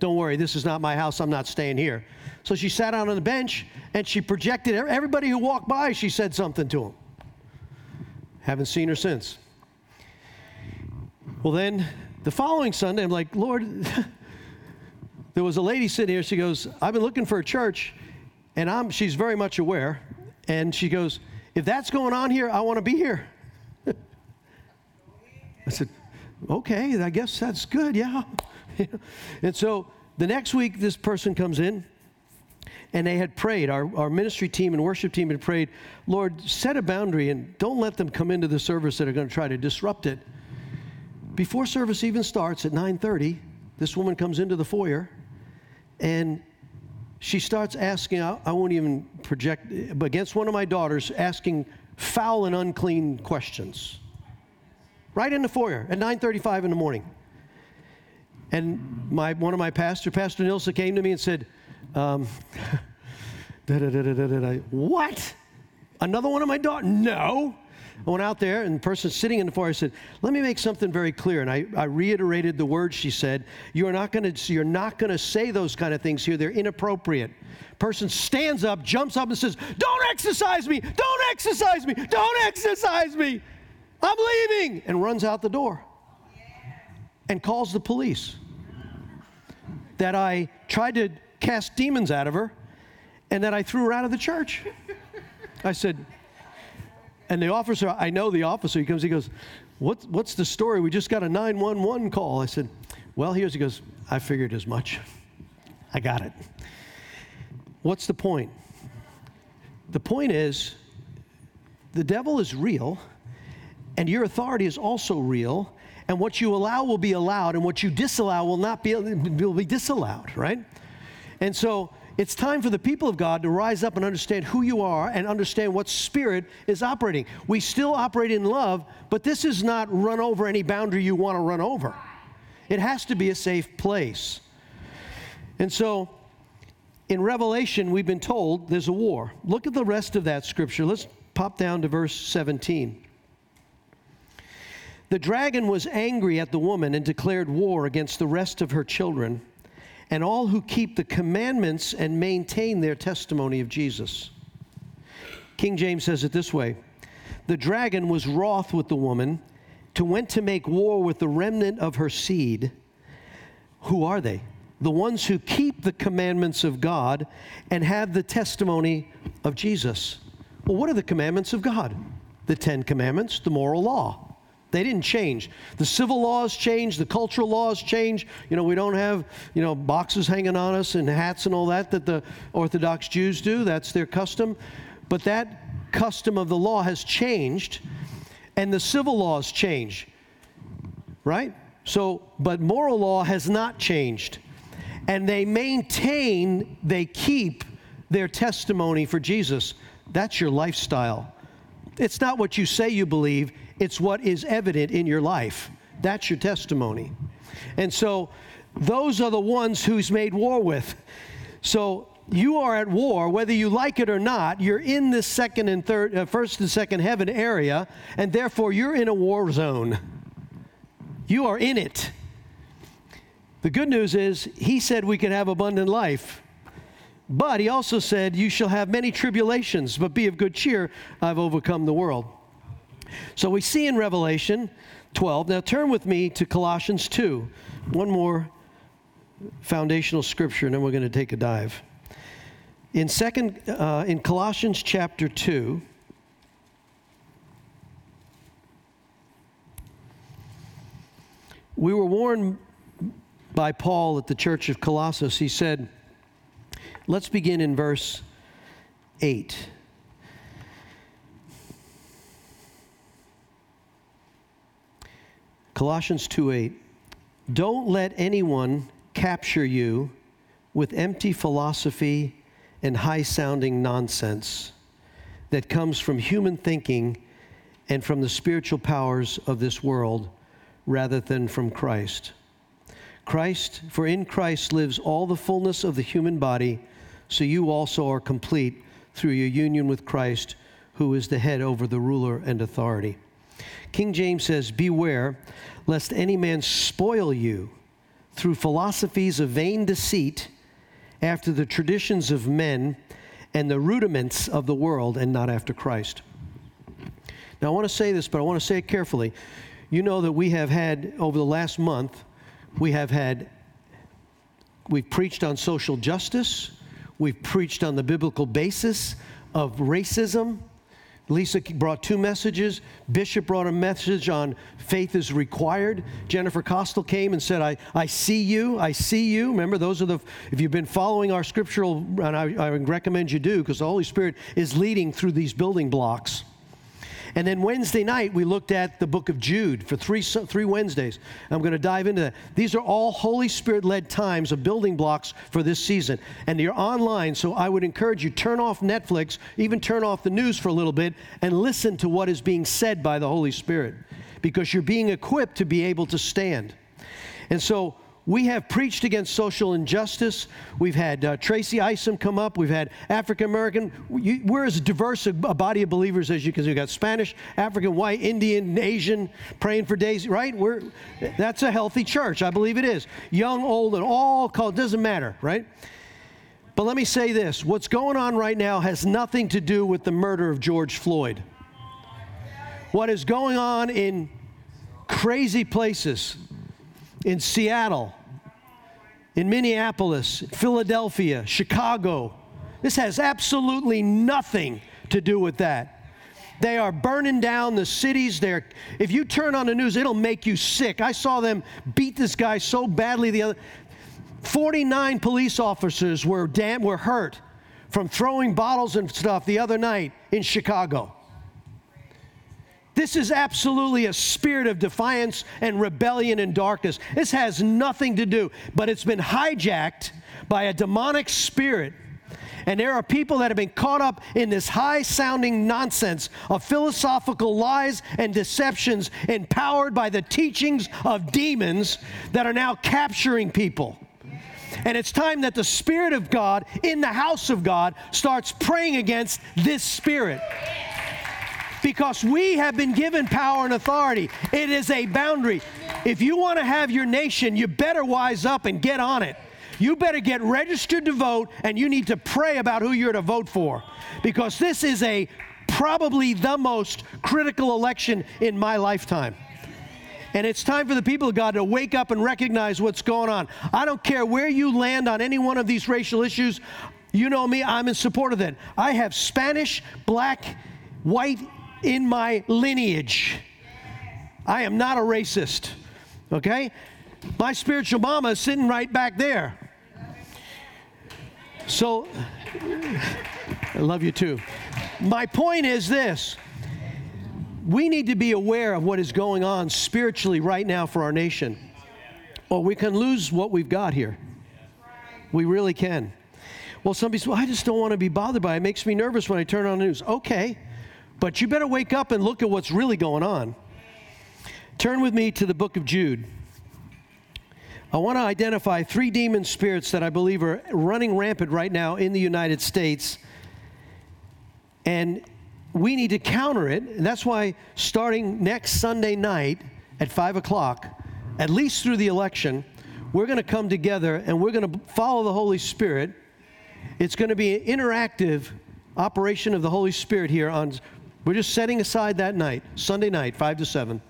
Don't worry, this is not my house. I'm not staying here. So she sat down on the bench and she projected everybody who walked by, she said something to them. Haven't seen her since. Well, then the following Sunday, I'm like, Lord, there was a lady sitting here. She goes, I've been looking for a church, and I'm, she's very much aware. And she goes, If that's going on here, I want to be here. I said, Okay, I guess that's good, yeah. and so the next week, this person comes in and they had prayed. Our, our ministry team and worship team had prayed, Lord, set a boundary and don't let them come into the service that are going to try to disrupt it. Before service even starts at 9:30, this woman comes into the foyer and she starts asking, I, I won't even project, against one of my daughters, asking foul and unclean questions. Right in the foyer at 9:35 in the morning. And my, one of my pastors, Pastor Nilsa, came to me and said, um, what? Another one of my daughters? No. I went out there, and the person sitting in the foyer said, "Let me make something very clear." And I, I reiterated the words she said. You are not going to. You're not going to say those kind of things here. They're inappropriate. Person stands up, jumps up, and says, "Don't exorcise me! Don't exorcise me! Don't exorcise me! I'm leaving!" And runs out the door. And calls the police. That I tried to cast demons out of her, and that I threw her out of the church. I said, and the officer, I know the officer, he comes, he goes, what, What's the story? We just got a 911 call. I said, Well, here's, he goes, I figured as much. I got it. What's the point? The point is, the devil is real, and your authority is also real, and what you allow will be allowed, and what you disallow will not be, will be disallowed, right? And so it's time for the people of God to rise up and understand who you are and understand what spirit is operating. We still operate in love, but this is not run over any boundary you want to run over. It has to be a safe place. And so in Revelation, we've been told there's a war. Look at the rest of that scripture. Let's pop down to verse 17. The dragon was angry at the woman and declared war against the rest of her children and all who keep the commandments and maintain their testimony of Jesus. King James says it this way The dragon was wroth with the woman, to went to make war with the remnant of her seed. Who are they? The ones who keep the commandments of God and have the testimony of Jesus. Well, what are the commandments of God? The Ten Commandments, the moral law. They didn't change. The civil laws changed, the cultural laws changed. You know, we don't have, you know, boxes hanging on us and hats and all that that the Orthodox Jews do. That's their custom. But that custom of the law has changed, and the civil laws change. Right? So, but moral law has not changed. And they maintain, they keep their testimony for Jesus. That's your lifestyle. It's not what you say you believe, it's what is evident in your life. That's your testimony. And so those are the ones who's made war with. So you are at war, whether you like it or not. You're in this second and third, uh, first and second heaven area, and therefore you're in a war zone. You are in it. The good news is, he said we could have abundant life. But he also said, You shall have many tribulations, but be of good cheer. I've overcome the world. So we see in Revelation 12. Now turn with me to Colossians 2. One more foundational scripture, and then we're going to take a dive. In second, uh, in Colossians chapter 2, we were warned by Paul at the church of Colossus. He said, let's begin in verse 8. Colossians 2:8 Don't let anyone capture you with empty philosophy and high sounding nonsense that comes from human thinking and from the spiritual powers of this world rather than from Christ. Christ, for in Christ lives all the fullness of the human body, so you also are complete through your union with Christ, who is the head over the ruler and authority. King James says, Beware lest any man spoil you through philosophies of vain deceit after the traditions of men and the rudiments of the world and not after Christ. Now, I want to say this, but I want to say it carefully. You know that we have had, over the last month, we have had, we've preached on social justice, we've preached on the biblical basis of racism, Lisa brought two messages. Bishop brought a message on faith is required. Jennifer Costel came and said, I, I see you. I see you. Remember, those are the, if you've been following our scriptural, and I, I recommend you do, because the Holy Spirit is leading through these building blocks. And then Wednesday night, we looked at the book of Jude for three, three Wednesdays. I'm going to dive into that. These are all Holy Spirit led times of building blocks for this season. And you're online, so I would encourage you turn off Netflix, even turn off the news for a little bit, and listen to what is being said by the Holy Spirit because you're being equipped to be able to stand. And so, we have preached against social injustice. We've had uh, Tracy Isom come up. We've had African American. We're as diverse a body of believers as you can. We've got Spanish, African, white, Indian, Asian, praying for days, right? We're, that's a healthy church. I believe it is. Young, old, and all called, doesn't matter, right? But let me say this what's going on right now has nothing to do with the murder of George Floyd. What is going on in crazy places, in Seattle, in Minneapolis, Philadelphia, Chicago. This has absolutely nothing to do with that. They are burning down the cities. There, if you turn on the news, it'll make you sick. I saw them beat this guy so badly the other. 49 police officers were damn, were hurt from throwing bottles and stuff the other night in Chicago. This is absolutely a spirit of defiance and rebellion and darkness. This has nothing to do, but it's been hijacked by a demonic spirit. And there are people that have been caught up in this high sounding nonsense of philosophical lies and deceptions empowered by the teachings of demons that are now capturing people. And it's time that the Spirit of God in the house of God starts praying against this spirit because we have been given power and authority. It is a boundary. If you want to have your nation, you better wise up and get on it. You better get registered to vote and you need to pray about who you're to vote for because this is a probably the most critical election in my lifetime. And it's time for the people of God to wake up and recognize what's going on. I don't care where you land on any one of these racial issues. You know me, I'm in support of that. I have Spanish, black, white, in my lineage. I am not a racist, okay? My spiritual mama is sitting right back there. So, I love you too. My point is this we need to be aware of what is going on spiritually right now for our nation, or we can lose what we've got here. We really can. Well, some people say, well, I just don't want to be bothered by it. It makes me nervous when I turn on the news. Okay. But you better wake up and look at what's really going on. Turn with me to the book of Jude. I want to identify three demon spirits that I believe are running rampant right now in the United States. And we need to counter it. And that's why, starting next Sunday night at 5 o'clock, at least through the election, we're going to come together and we're going to follow the Holy Spirit. It's going to be an interactive operation of the Holy Spirit here on we're just setting aside that night, Sunday night, 5 to 7.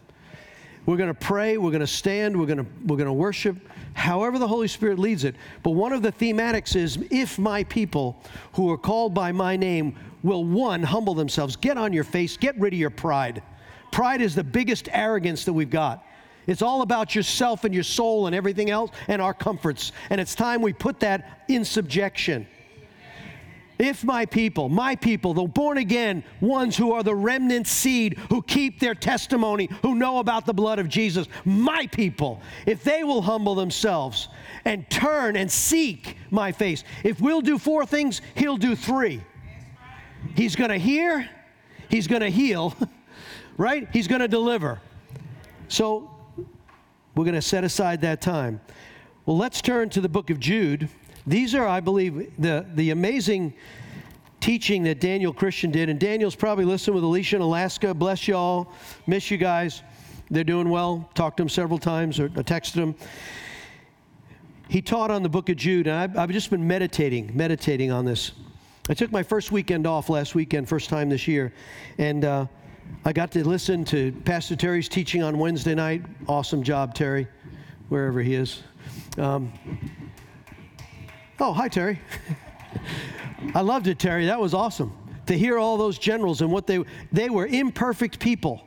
We're going to pray, we're going to stand, we're going to we're going to worship however the Holy Spirit leads it. But one of the thematics is if my people who are called by my name will one humble themselves, get on your face, get rid of your pride. Pride is the biggest arrogance that we've got. It's all about yourself and your soul and everything else and our comforts. And it's time we put that in subjection. If my people, my people, the born again ones who are the remnant seed, who keep their testimony, who know about the blood of Jesus, my people, if they will humble themselves and turn and seek my face, if we'll do four things, he'll do three. He's to hear, he's to heal, right? He's to deliver. So we're to set aside that time. Well, let's turn to the book of Jude. These are, I believe, the, the amazing teaching that Daniel Christian did. And Daniel's probably listening with Alicia in Alaska. Bless y'all. Miss you guys. They're doing well. Talked to him several times or texted him. He taught on the book of Jude, and I've, I've just been meditating, meditating on this. I took my first weekend off last weekend, first time this year, and uh, I got to listen to Pastor Terry's teaching on Wednesday night. Awesome job, Terry, wherever he is. Um, Oh, hi, Terry. I loved it, Terry. That was awesome to hear all those generals and what they they were imperfect people,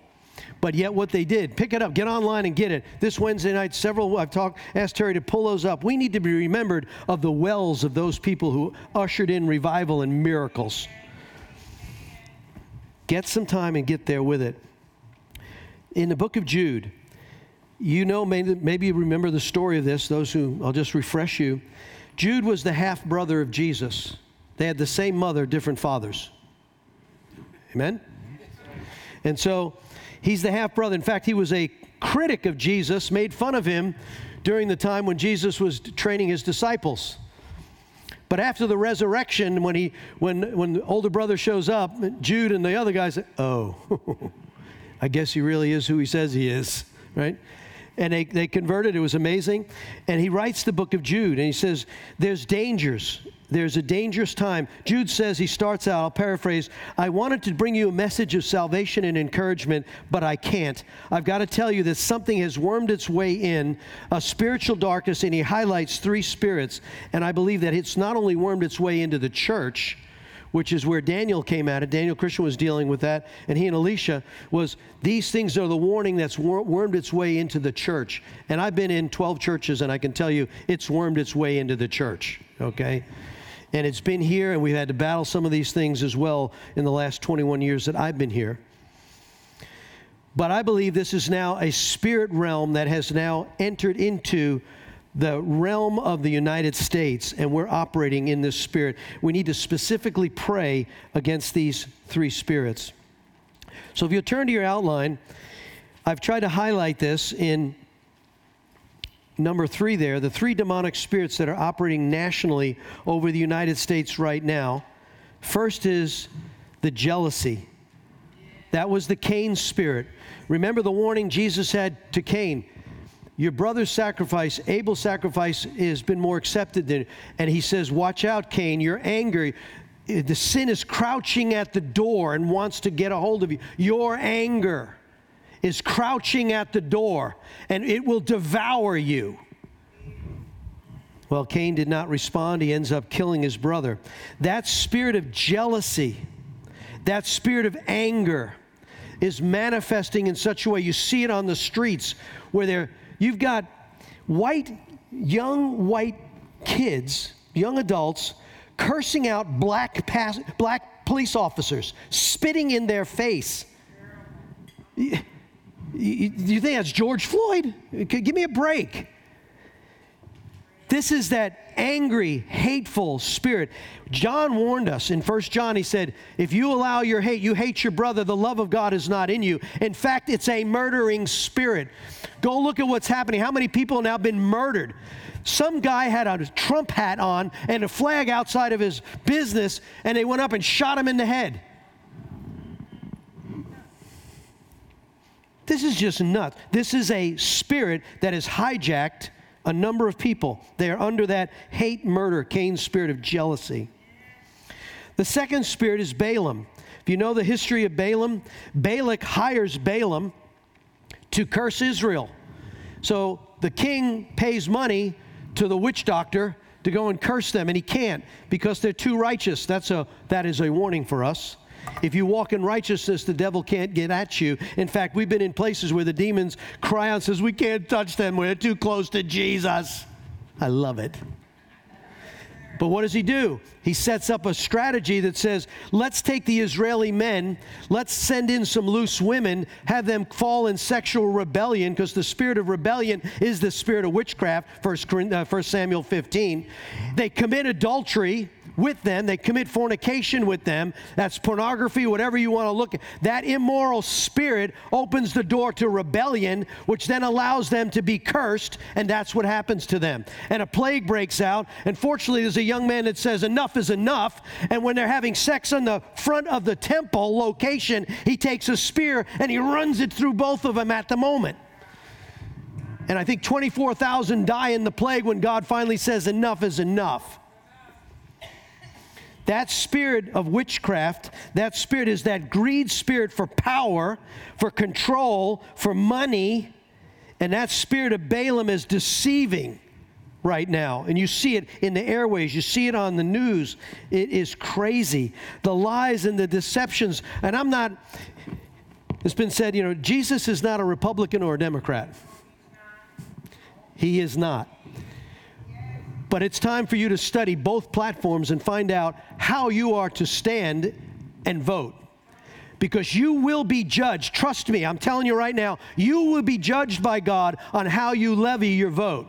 but yet what they did. Pick it up, get online and get it. This Wednesday night, several I've talked asked Terry to pull those up. We need to be remembered of the wells of those people who ushered in revival and miracles. Get some time and get there with it. In the book of Jude, you know, maybe, you remember the story of this. Those who, I'll just refresh you. Jude was the half brother of Jesus. They had the same mother, different fathers. Amen? And so he's the half brother. In fact, he was a critic of Jesus, made fun of him during the time when Jesus was training his disciples. But after the resurrection, when, he, when, when the older brother shows up, Jude and the other guys say, Oh, I guess he really is who he says he is, right? And they, they converted. It was amazing. And he writes the book of Jude, and he says, There's dangers. There's a dangerous time. Jude says, he starts out, I'll paraphrase, I wanted to bring you a message of salvation and encouragement, but I can't. I've got to tell you that something has wormed its way in, a spiritual darkness, and he highlights three spirits. And I believe that it's not only wormed its way into the church, which is where Daniel came at it. Daniel Christian was dealing with that, and he and Alicia was these things are the warning that's wormed its way into the church. And I've been in 12 churches, and I can tell you it's wormed its way into the church, okay? And it's been here, and we've had to battle some of these things as well in the last 21 years that I've been here. But I believe this is now a spirit realm that has now entered into the realm of the United States and we're operating in this spirit, we need to specifically pray against these three spirits. So if you turn to your outline, I've tried to highlight this in number three there the three demonic spirits that are operating nationally over the United States right now. First is the jealousy. That was the Cain spirit. Remember the warning Jesus had to Cain your brother's sacrifice, Abel's sacrifice, has been more accepted than. And he says, Watch out, Cain, your anger, the sin is crouching at the door and wants to get a hold of you. Your anger is crouching at the door and it will devour you. Well, Cain did not respond. He ends up killing his brother. That spirit of jealousy, that spirit of anger, is manifesting in such a way. You see it on the streets where they're You've got white, young white kids, young adults, cursing out black, pass, black police officers, spitting in their face. You, you think that's George Floyd? Give me a break. This is that angry, hateful spirit. John warned us in 1 John, he said, If you allow your hate, you hate your brother, the love of God is not in you. In fact, it's a murdering spirit. Go look at what's happening. How many people have now been murdered? Some guy had a Trump hat on and a flag outside of his business, and they went up and shot him in the head. This is just nuts. This is a spirit that is hijacked a number of people. They are under that hate, murder, Cain's spirit of jealousy. The second spirit is Balaam. If you know the history of Balaam, Balak hires Balaam to curse Israel. So the king pays money to the witch doctor to go and curse them, and he can't because they're too righteous. That's a, that is a warning for us. If you walk in righteousness, the devil can't get at you. In fact, we've been in places where the demons cry out says, we can't touch them. We're too close to Jesus. I love it. But what does he do? He sets up a strategy that says, let's take the Israeli men, let's send in some loose women, have them fall in sexual rebellion, because the spirit of rebellion is the spirit of witchcraft, 1 uh, Samuel 15. They commit adultery with them, they commit fornication with them. That's pornography, whatever you want to look at. That immoral spirit opens the door to rebellion, which then allows them to be cursed, and that's what happens to them. And a plague breaks out. And fortunately, there's a young man that says, Enough is enough. And when they're having sex on the front of the temple location, he takes a spear and he runs it through both of them at the moment. And I think 24,000 die in the plague when God finally says, Enough is enough. That spirit of witchcraft, that spirit is that greed spirit for power, for control, for money. And that spirit of Balaam is deceiving right now. And you see it in the airways, you see it on the news. It is crazy. The lies and the deceptions. And I'm not, it's been said, you know, Jesus is not a Republican or a Democrat. He is not. But it's time for you to study both platforms and find out how you are to stand and vote. Because you will be judged. Trust me, I'm telling you right now, you will be judged by God on how you levy your vote.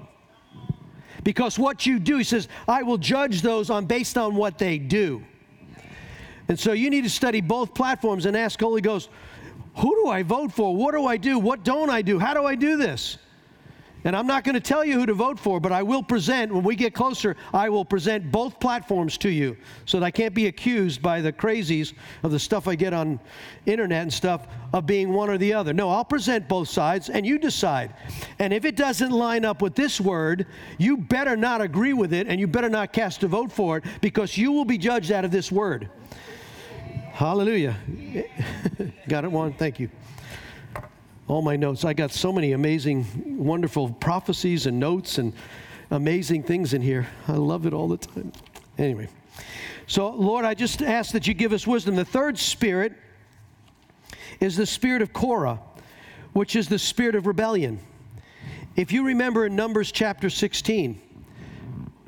Because what you do, he says, I will judge those on based on what they do. And so you need to study both platforms and ask Holy Ghost, who do I vote for? What do I do? What don't I do? How do I do this? And I'm not going to tell you who to vote for, but I will present, when we get closer, I will present both platforms to you so that I can't be accused by the crazies of the stuff I get on internet and stuff of being one or the other. No, I'll present both sides and you decide. And if it doesn't line up with this word, you better not agree with it and you better not cast a vote for it because you will be judged out of this word. Hallelujah. Got it, one? Thank you all my notes. I got so many amazing, wonderful prophecies and notes and amazing things in here. I love it all the time. Anyway, so Lord, I just ask that you give us wisdom. The third spirit is the spirit of Korah, which is the spirit of rebellion. If you remember in Numbers chapter 16,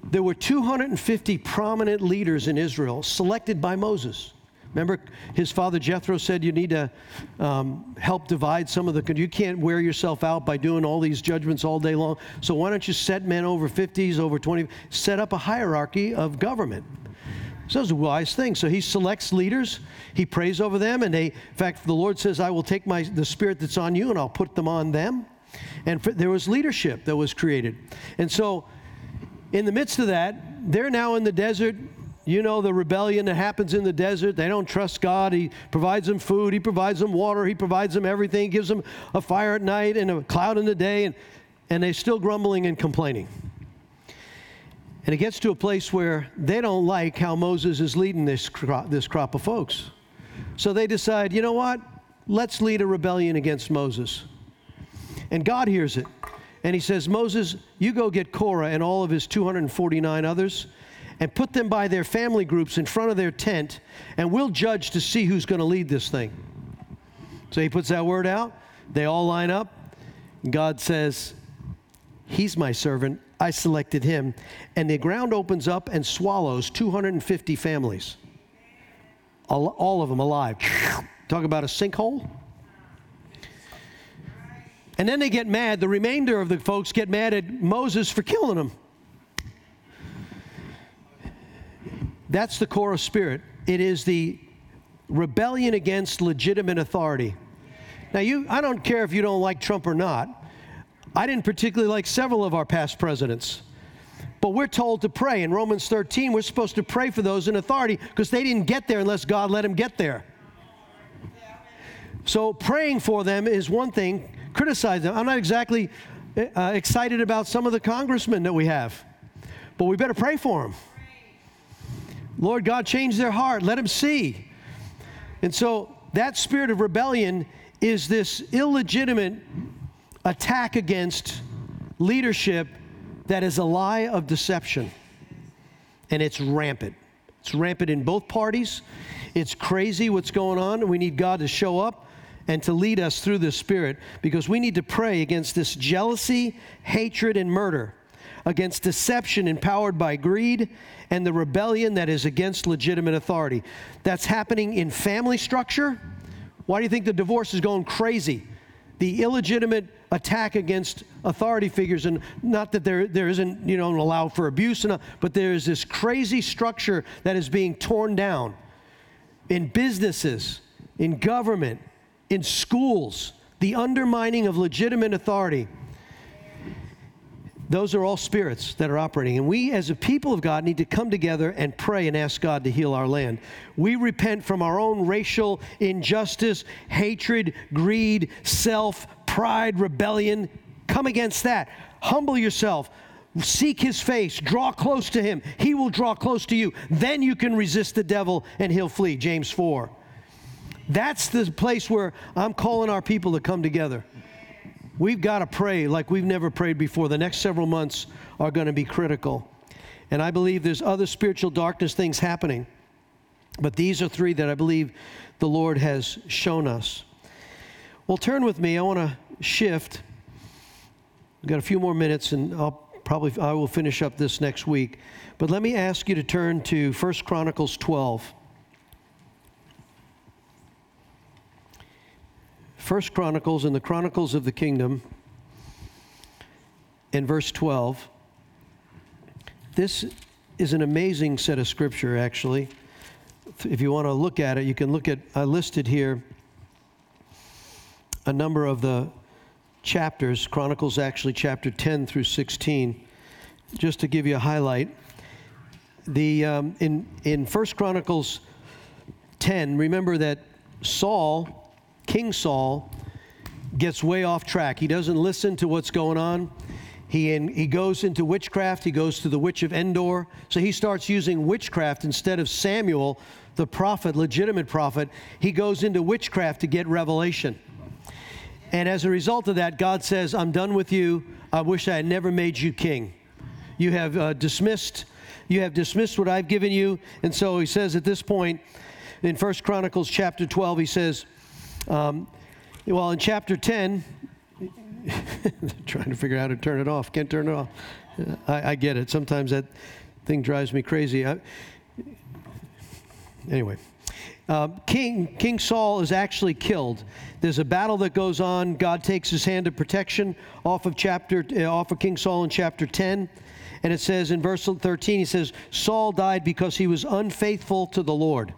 there were 250 prominent leaders in Israel selected by Moses. Remember, his father Jethro said you need to um, help divide some of the. You can't wear yourself out by doing all these judgments all day long. So why don't you set men over 50s, over 20, set up a hierarchy of government? So it's a wise thing. So he selects leaders, he prays over them, and they, in fact, the Lord says, I will take my the spirit that's on you and I'll put them on them. And for, there was leadership that was created. And so, in the midst of that, they're now in the desert you know the rebellion that happens in the desert. They don't trust God. He provides them food, He provides them water, He provides them everything, he gives them a fire at night and a cloud in the day, and, and they're still grumbling and complaining. And it gets to a place where they don't like how Moses is leading this crop, this crop of folks. So they decide, you know what? Let's lead a rebellion against Moses. And God hears it. And he says, Moses, you go get Korah and all of his 249 others and put them by their family groups in front of their tent, and we'll judge to see who's going to lead this thing. So he puts that word out. They all line up. God says, He's my servant. I selected him. And the ground opens up and swallows 250 families, all, of them alive. Talk about a sinkhole. And then they get mad. The remainder of the folks get mad at Moses for killing them. That's the Korah spirit. It is the rebellion against legitimate authority. Now, you, I don't care if you don't like Trump or not. I didn't particularly like several of our past presidents. But we're told to pray. In Romans 13, we're supposed to pray for those in authority because they didn't get there unless God let them get there. So praying for them is one thing, criticize them. I'm not exactly uh, excited about some of the congressmen that we have, but we better pray for them. Lord God, change their heart, let them see. And so that spirit of rebellion is this illegitimate attack against leadership that is a lie of deception. And it's rampant. It's rampant in both parties. It's crazy what's going on, we need God to show up and to lead us through this spirit because we need to pray against this jealousy, hatred, and murder, against deception empowered by greed, and the rebellion that is against legitimate authority. That's happening in family structure. Why do you think the divorce is going crazy? The illegitimate attack against authority figures, and not that there, there isn't, you know, allow for abuse, and, uh, but there's this crazy structure that is being torn down in businesses, in government, in schools, the undermining of legitimate authority. Those are all spirits that are operating. And we, as a people of God, need to come together and pray and ask God to heal our land. We repent from our own racial injustice, hatred, greed, self, pride, rebellion. Come against that. Humble yourself. Seek his face. Draw close to him. He will draw close to you. Then you can resist the devil and he'll flee. James 4. That's the place where I'm calling our people to come together. We've got to pray like we've never prayed before. The next several months are going to be critical. And I believe there's other spiritual darkness things happening. But these are three that I believe the Lord has shown us. Well, turn with me. I want to shift. We've got a few more minutes, and I'll probably I will finish up this next week. But let me ask you to turn to 1 Chronicles 12. 1 Chronicles and the Chronicles of the Kingdom in verse 12. This is an amazing set of scripture, actually. If you want to look at it, you can look at, I listed here a number of the chapters, Chronicles actually chapter 10 through 16, just to give you a highlight. The, um, in, in 1 Chronicles 10, remember that Saul, King Saul, gets way off track. He doesn't listen to what's going on. He, in, he goes into witchcraft. He goes to the witch of Endor. So he starts using witchcraft instead of Samuel, the prophet, legitimate prophet. He goes into witchcraft to get revelation. And as a result of that, God says, I'm done with you. I wish I had never made you king. You have uh, dismissed, you have dismissed what I've given you. And so he says at this point, in First Chronicles chapter 12, he says, um, well, in chapter 10, trying to figure out how to turn it off. Can't turn it off. I, I get it. Sometimes that thing drives me crazy. I, anyway, uh, King, King Saul is actually killed. There's a battle that goes on. God takes his hand of protection off of chapter uh, off of King Saul in chapter 10. And it says in verse 13, he says, Saul died because he was unfaithful to the Lord.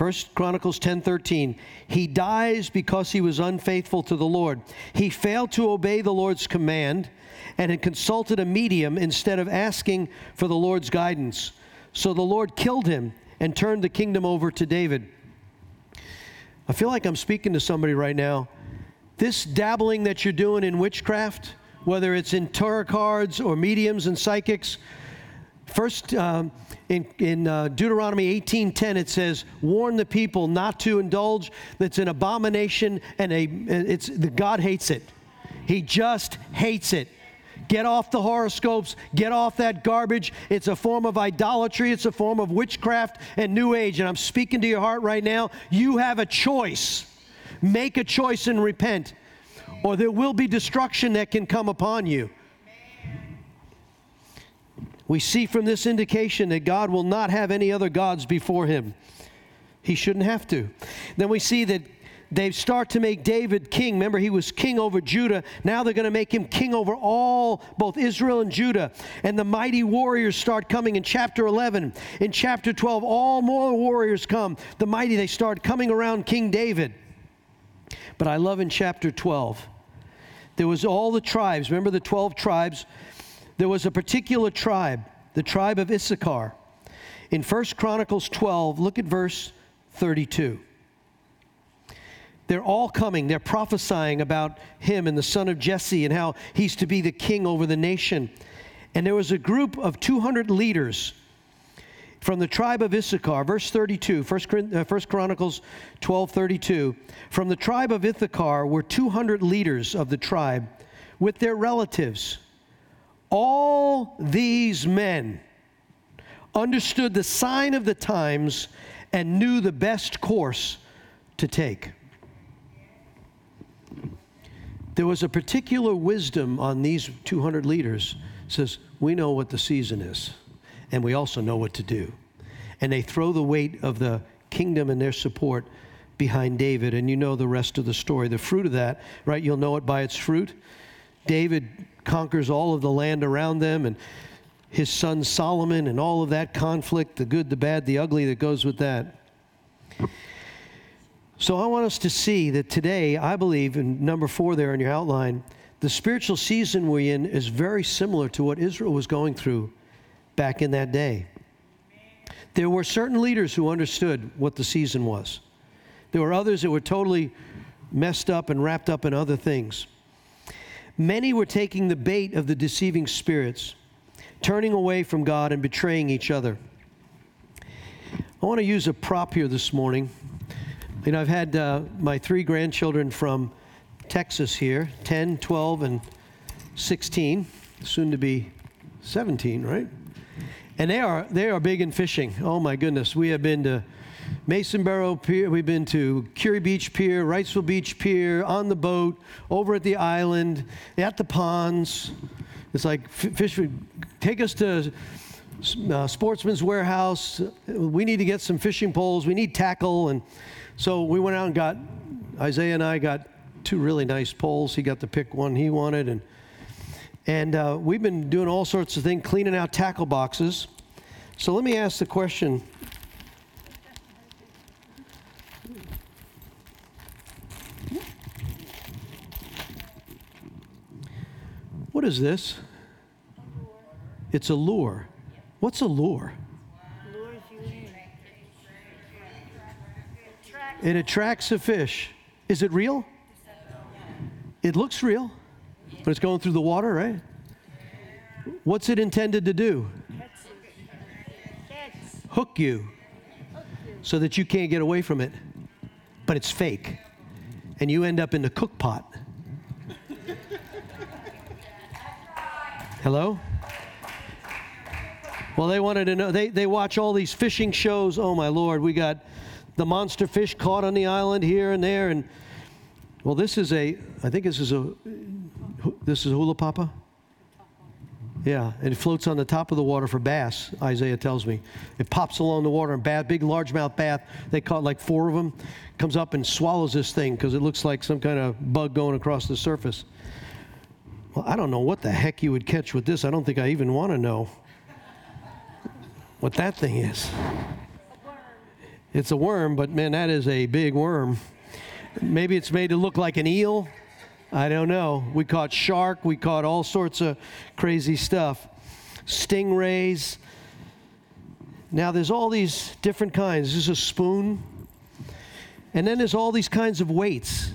First Chronicles 10:13 He dies because he was unfaithful to the Lord. He failed to obey the Lord's command and had consulted a medium instead of asking for the Lord's guidance. So the Lord killed him and turned the kingdom over to David. I feel like I'm speaking to somebody right now. This dabbling that you're doing in witchcraft, whether it's in tarot cards or mediums and psychics, first um, in, in uh, Deuteronomy 18:10 it says, "Warn the people not to indulge. That's an abomination, and a it's the God hates it. He just hates it." Get off the horoscopes. Get off that garbage. It's a form of idolatry. It's a form of witchcraft and New Age. And I'm speaking to your heart right now. You have a choice. Make a choice and repent, or there will be destruction that can come upon you. We see from this indication that God will not have any other gods before him. He shouldn't have to. Then we see that they start to make David king. Remember, he was king over Judah. Now they're going to make him king over all, both Israel and Judah. And the mighty warriors start coming in chapter 11. In chapter 12, all more warriors come. The mighty, they start coming around King David. But I love in chapter 12, there was all the tribes. Remember the 12 tribes? There was a particular tribe, the tribe of Issachar. In 1 Chronicles 12, look at verse 32. They're all coming. They're prophesying about him and the son of Jesse and how he's to be the king over the nation. And there was a group of 200 leaders from the tribe of Issachar, verse 32, 1 uh, Chronicles 12 32. From the tribe of Issachar were 200 leaders of the tribe with their relatives. All these men understood the sign of the times and knew the best course to take. There was a particular wisdom on these 200 leaders. It says, we know what the season is, and we also know what to do. And they throw the weight of the kingdom and their support behind David, and you know the rest of the story. The fruit of that, right? You'll know it by its fruit. David conquers all of the land around them, and his son Solomon, and all of that conflict the good, the bad, the ugly that goes with that. So I want us to see that today, I believe, in number four there in your outline, the spiritual season we're in is very similar to what Israel was going through back in that day. There were certain leaders who understood what the season was. There were others that were totally messed up and wrapped up in other things. Many were taking the bait of the deceiving spirits, turning away from God and betraying each other. I want to use a prop here this morning. You know, I've had uh, my three grandchildren from Texas here 10, 12, and 16, soon to be 17, right? And they are, they are big in fishing. Oh my goodness. We have been to Masonboro Pier, we've been to Kure Beach Pier, Wrightsville Beach Pier, on the boat, over at the island, at the ponds. It's like fish would take us to uh, Sportsman's Warehouse. We need to get some fishing poles. We need tackle. And so we went out and got, Isaiah and I got two really nice poles. He got to pick one he wanted. And, and uh, we've been doing all sorts of things, cleaning out tackle boxes. So let me ask the question. What is this? It's a lure. What's a lure? It attracts a fish. Is it real? It looks real, but it's going through the water, right? What's it intended to do? Hook you so that you can't get away from it. But it's fake. And you end up in the cook pot. Hello? Well, they wanted to know. They, they watch all these fishing shows. Oh, my Lord. We got the monster fish caught on the island here and there. And well, this is a, I think this is a, this is a Hula Popper. Yeah, and it floats on the top of the water for bass, Isaiah tells me. It pops along the water and bass, big largemouth bass. They caught like four of them. Comes up and swallows this thing because it looks like some kind of bug going across the surface. Well, I don't know what the heck you would catch with this. I don't think I even want to know what that thing is. It's a worm, but man, that is a big worm. Maybe it's made to look like an eel. I don't know. We caught shark, we caught all sorts of crazy stuff. Stingrays. Now there's all these different kinds. This is a spoon. And then there's all these kinds of weights.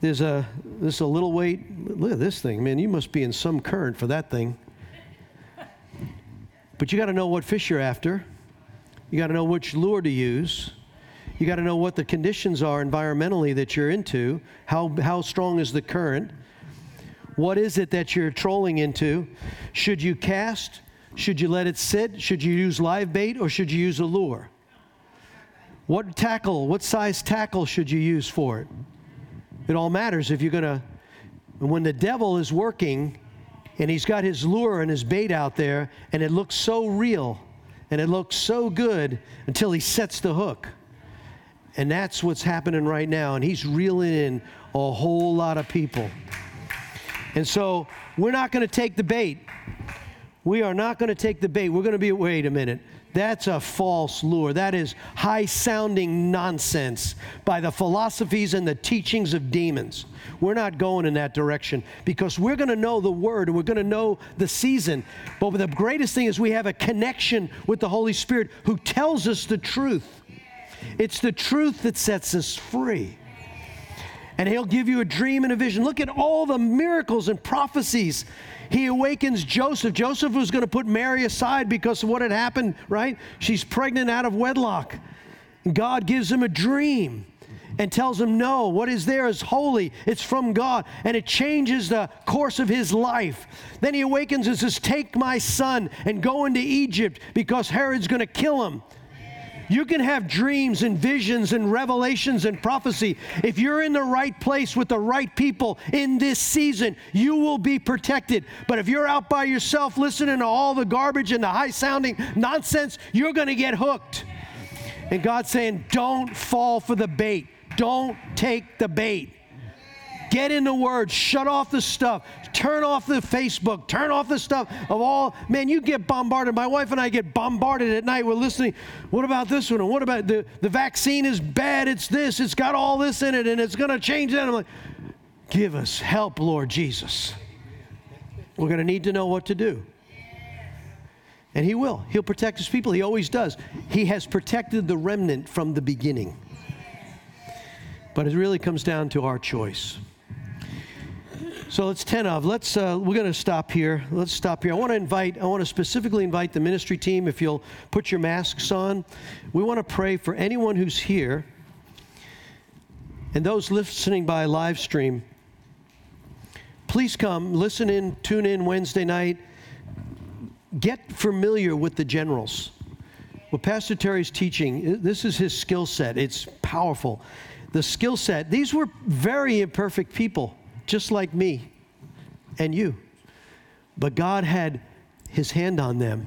There's a this is a little weight. Look at this thing, man. You must be in some current for that thing. But you got to know what fish you're after. You got to know which lure to use. You got to know what the conditions are environmentally that you're into. How, how strong is the current? What is it that you're trolling into? Should you cast? Should you let it sit? Should you use live bait or should you use a lure? What tackle, what size tackle should you use for it? It all matters if you're going to, when the devil is working and he's got his lure and his bait out there and it looks so real and it looks so good until he sets the hook. And that's what's happening right now. And he's reeling in a whole lot of people. And so we're not going to take the bait. We are not going to take the bait. We're going to be, wait a minute. That's a false lure. That is high sounding nonsense by the philosophies and the teachings of demons. We're not going in that direction because we're going to know the word and we're going to know the season. But the greatest thing is we have a connection with the Holy Spirit who tells us the truth. It's the truth that sets us free and he'll give you a dream and a vision. Look at all the miracles and prophecies. He awakens Joseph. Joseph was going to put Mary aside because of what had happened, right? She's pregnant out of wedlock. God gives him a dream and tells him, No, what is there is holy. It's from God. And it changes the course of his life. Then he awakens and says, Take my son and go into Egypt because Herod's going to kill him. You can have dreams and visions and revelations and prophecy. If you're in the right place with the right people in this season, you will be protected. But if you're out by yourself listening to all the garbage and the high sounding nonsense, you're going to get hooked. And God's saying, don't fall for the bait. Don't take the bait. Get in the Word. Shut off the stuff. Turn off the Facebook. Turn off the stuff of all. Man, you get bombarded. My wife and I get bombarded at night. We're listening. What about this one? And what about the, the vaccine is bad. It's this. It's got all this in it and it's going to change that. I'm like, give us help, Lord Jesus. We're going to need to know what to do. And He will. He'll protect His people. He always does. He has protected the remnant from the beginning. But it really comes down to our choice. So it's 10 of. Let's, uh, we're going to stop here. Let's stop here. I want to invite, I want to specifically invite the ministry team, if you'll put your masks on. We want to pray for anyone who's here and those listening by live stream. Please come, listen in, tune in Wednesday night. Get familiar with the generals. What Pastor Terry's teaching, this is his skill set. It's powerful. The skill set, these were very imperfect people just like me and you. But God had his hand on them,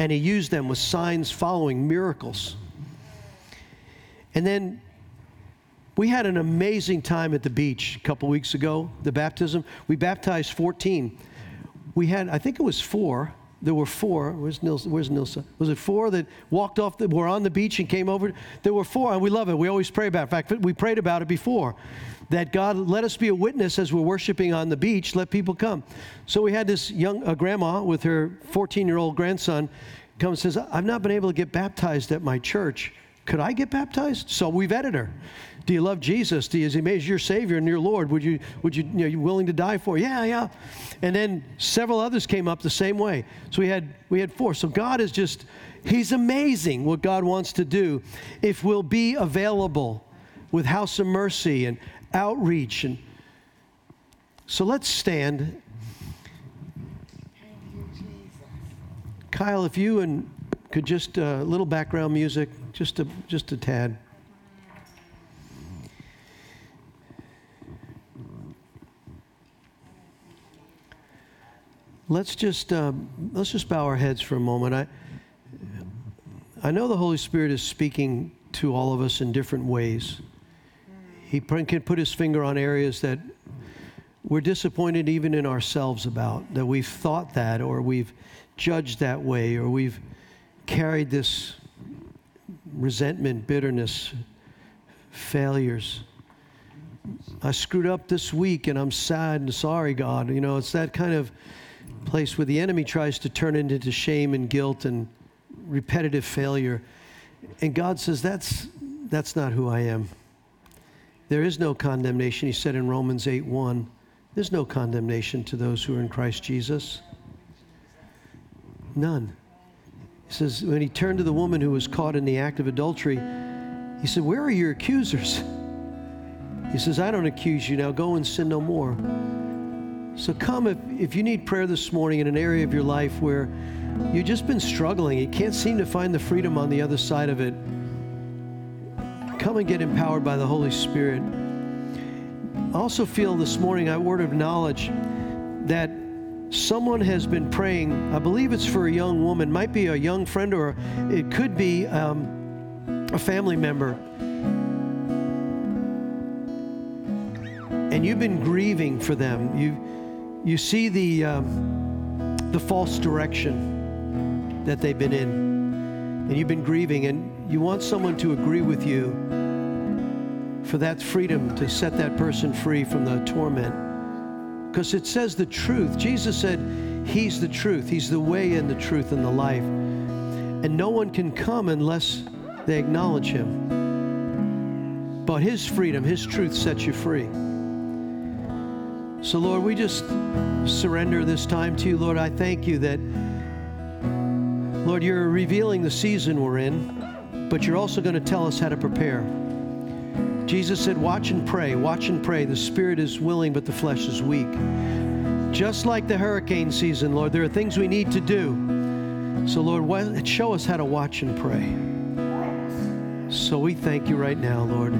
and he used them with signs following miracles. And then we had an amazing time at the beach a couple weeks ago, the baptism. We baptized 14. We had, I think it was four. There were four. Where's Nilsa? Where's Nilsa? Was it four that walked off, the, were on the beach and came over? There were four, and we love it. We always pray about it. In fact, we prayed about it before that God let us be a witness as we're worshiping on the beach, let people come. So we had this young uh, grandma with her 14 year old grandson come and says, I've not been able to get baptized at my church. Could I get baptized? So we vetted her. Do you love Jesus? Do you, is he made your Savior and your Lord? Would you, would you, you know, you willing to die for? Yeah, yeah. And then several others came up the same way. So we had, we had four. So God is just, He's amazing what God wants to do if we'll be available with House of Mercy and outreach. And so let's stand. Kyle, if you and could just a uh, little background music, just a just a tad. Let's just um, let's just bow our heads for a moment. I I know the Holy Spirit is speaking to all of us in different ways. He can put his finger on areas that we're disappointed even in ourselves about, that we've thought that, or we've judged that way, or we've carried this resentment, bitterness, failures. I screwed up this week and I'm sad and sorry, God. You know, it's that kind of place where the enemy tries to turn it into shame and guilt and repetitive failure. And God says, that's, that's not who I am. There is no condemnation. He said in Romans 8 1, there's no condemnation to those who are in Christ Jesus. None. He says, when he turned to the woman who was caught in the act of adultery, he said, Where are your accusers? He says, I don't accuse you now. Go and sin no more. So come if, if you need prayer this morning in an area of your life where you've just been struggling, you can't seem to find the freedom on the other side of it. Come and get empowered by the Holy Spirit. I also feel this morning a word of knowledge that someone has been praying. I believe it's for a young woman, might be a young friend, or it could be um, a family member. And you've been grieving for them. You, you see the, um, the false direction that they've been in, and you've been grieving. And you want someone to agree with you for that freedom to set that person free from the torment. Because it says the truth. Jesus said, He's the truth. He's the way and the truth and the life. And no one can come unless they acknowledge Him. But His freedom, His truth sets you free. So, Lord, we just surrender this time to you. Lord, I thank you that, Lord, you're revealing the season we're in, but you're also going to tell us how to prepare. Jesus said, Watch and pray, watch and pray. The spirit is willing, but the flesh is weak. Just like the hurricane season, Lord, there are things we need to do. So, Lord, show us how to watch and pray. So we thank you right now, Lord.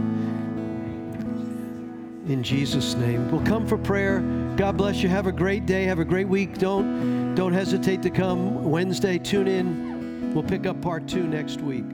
In Jesus' name. We'll come for prayer. God bless you. Have a great day. Have a great week. Don't don't hesitate to come Wednesday. Tune in. We'll pick up part two next week.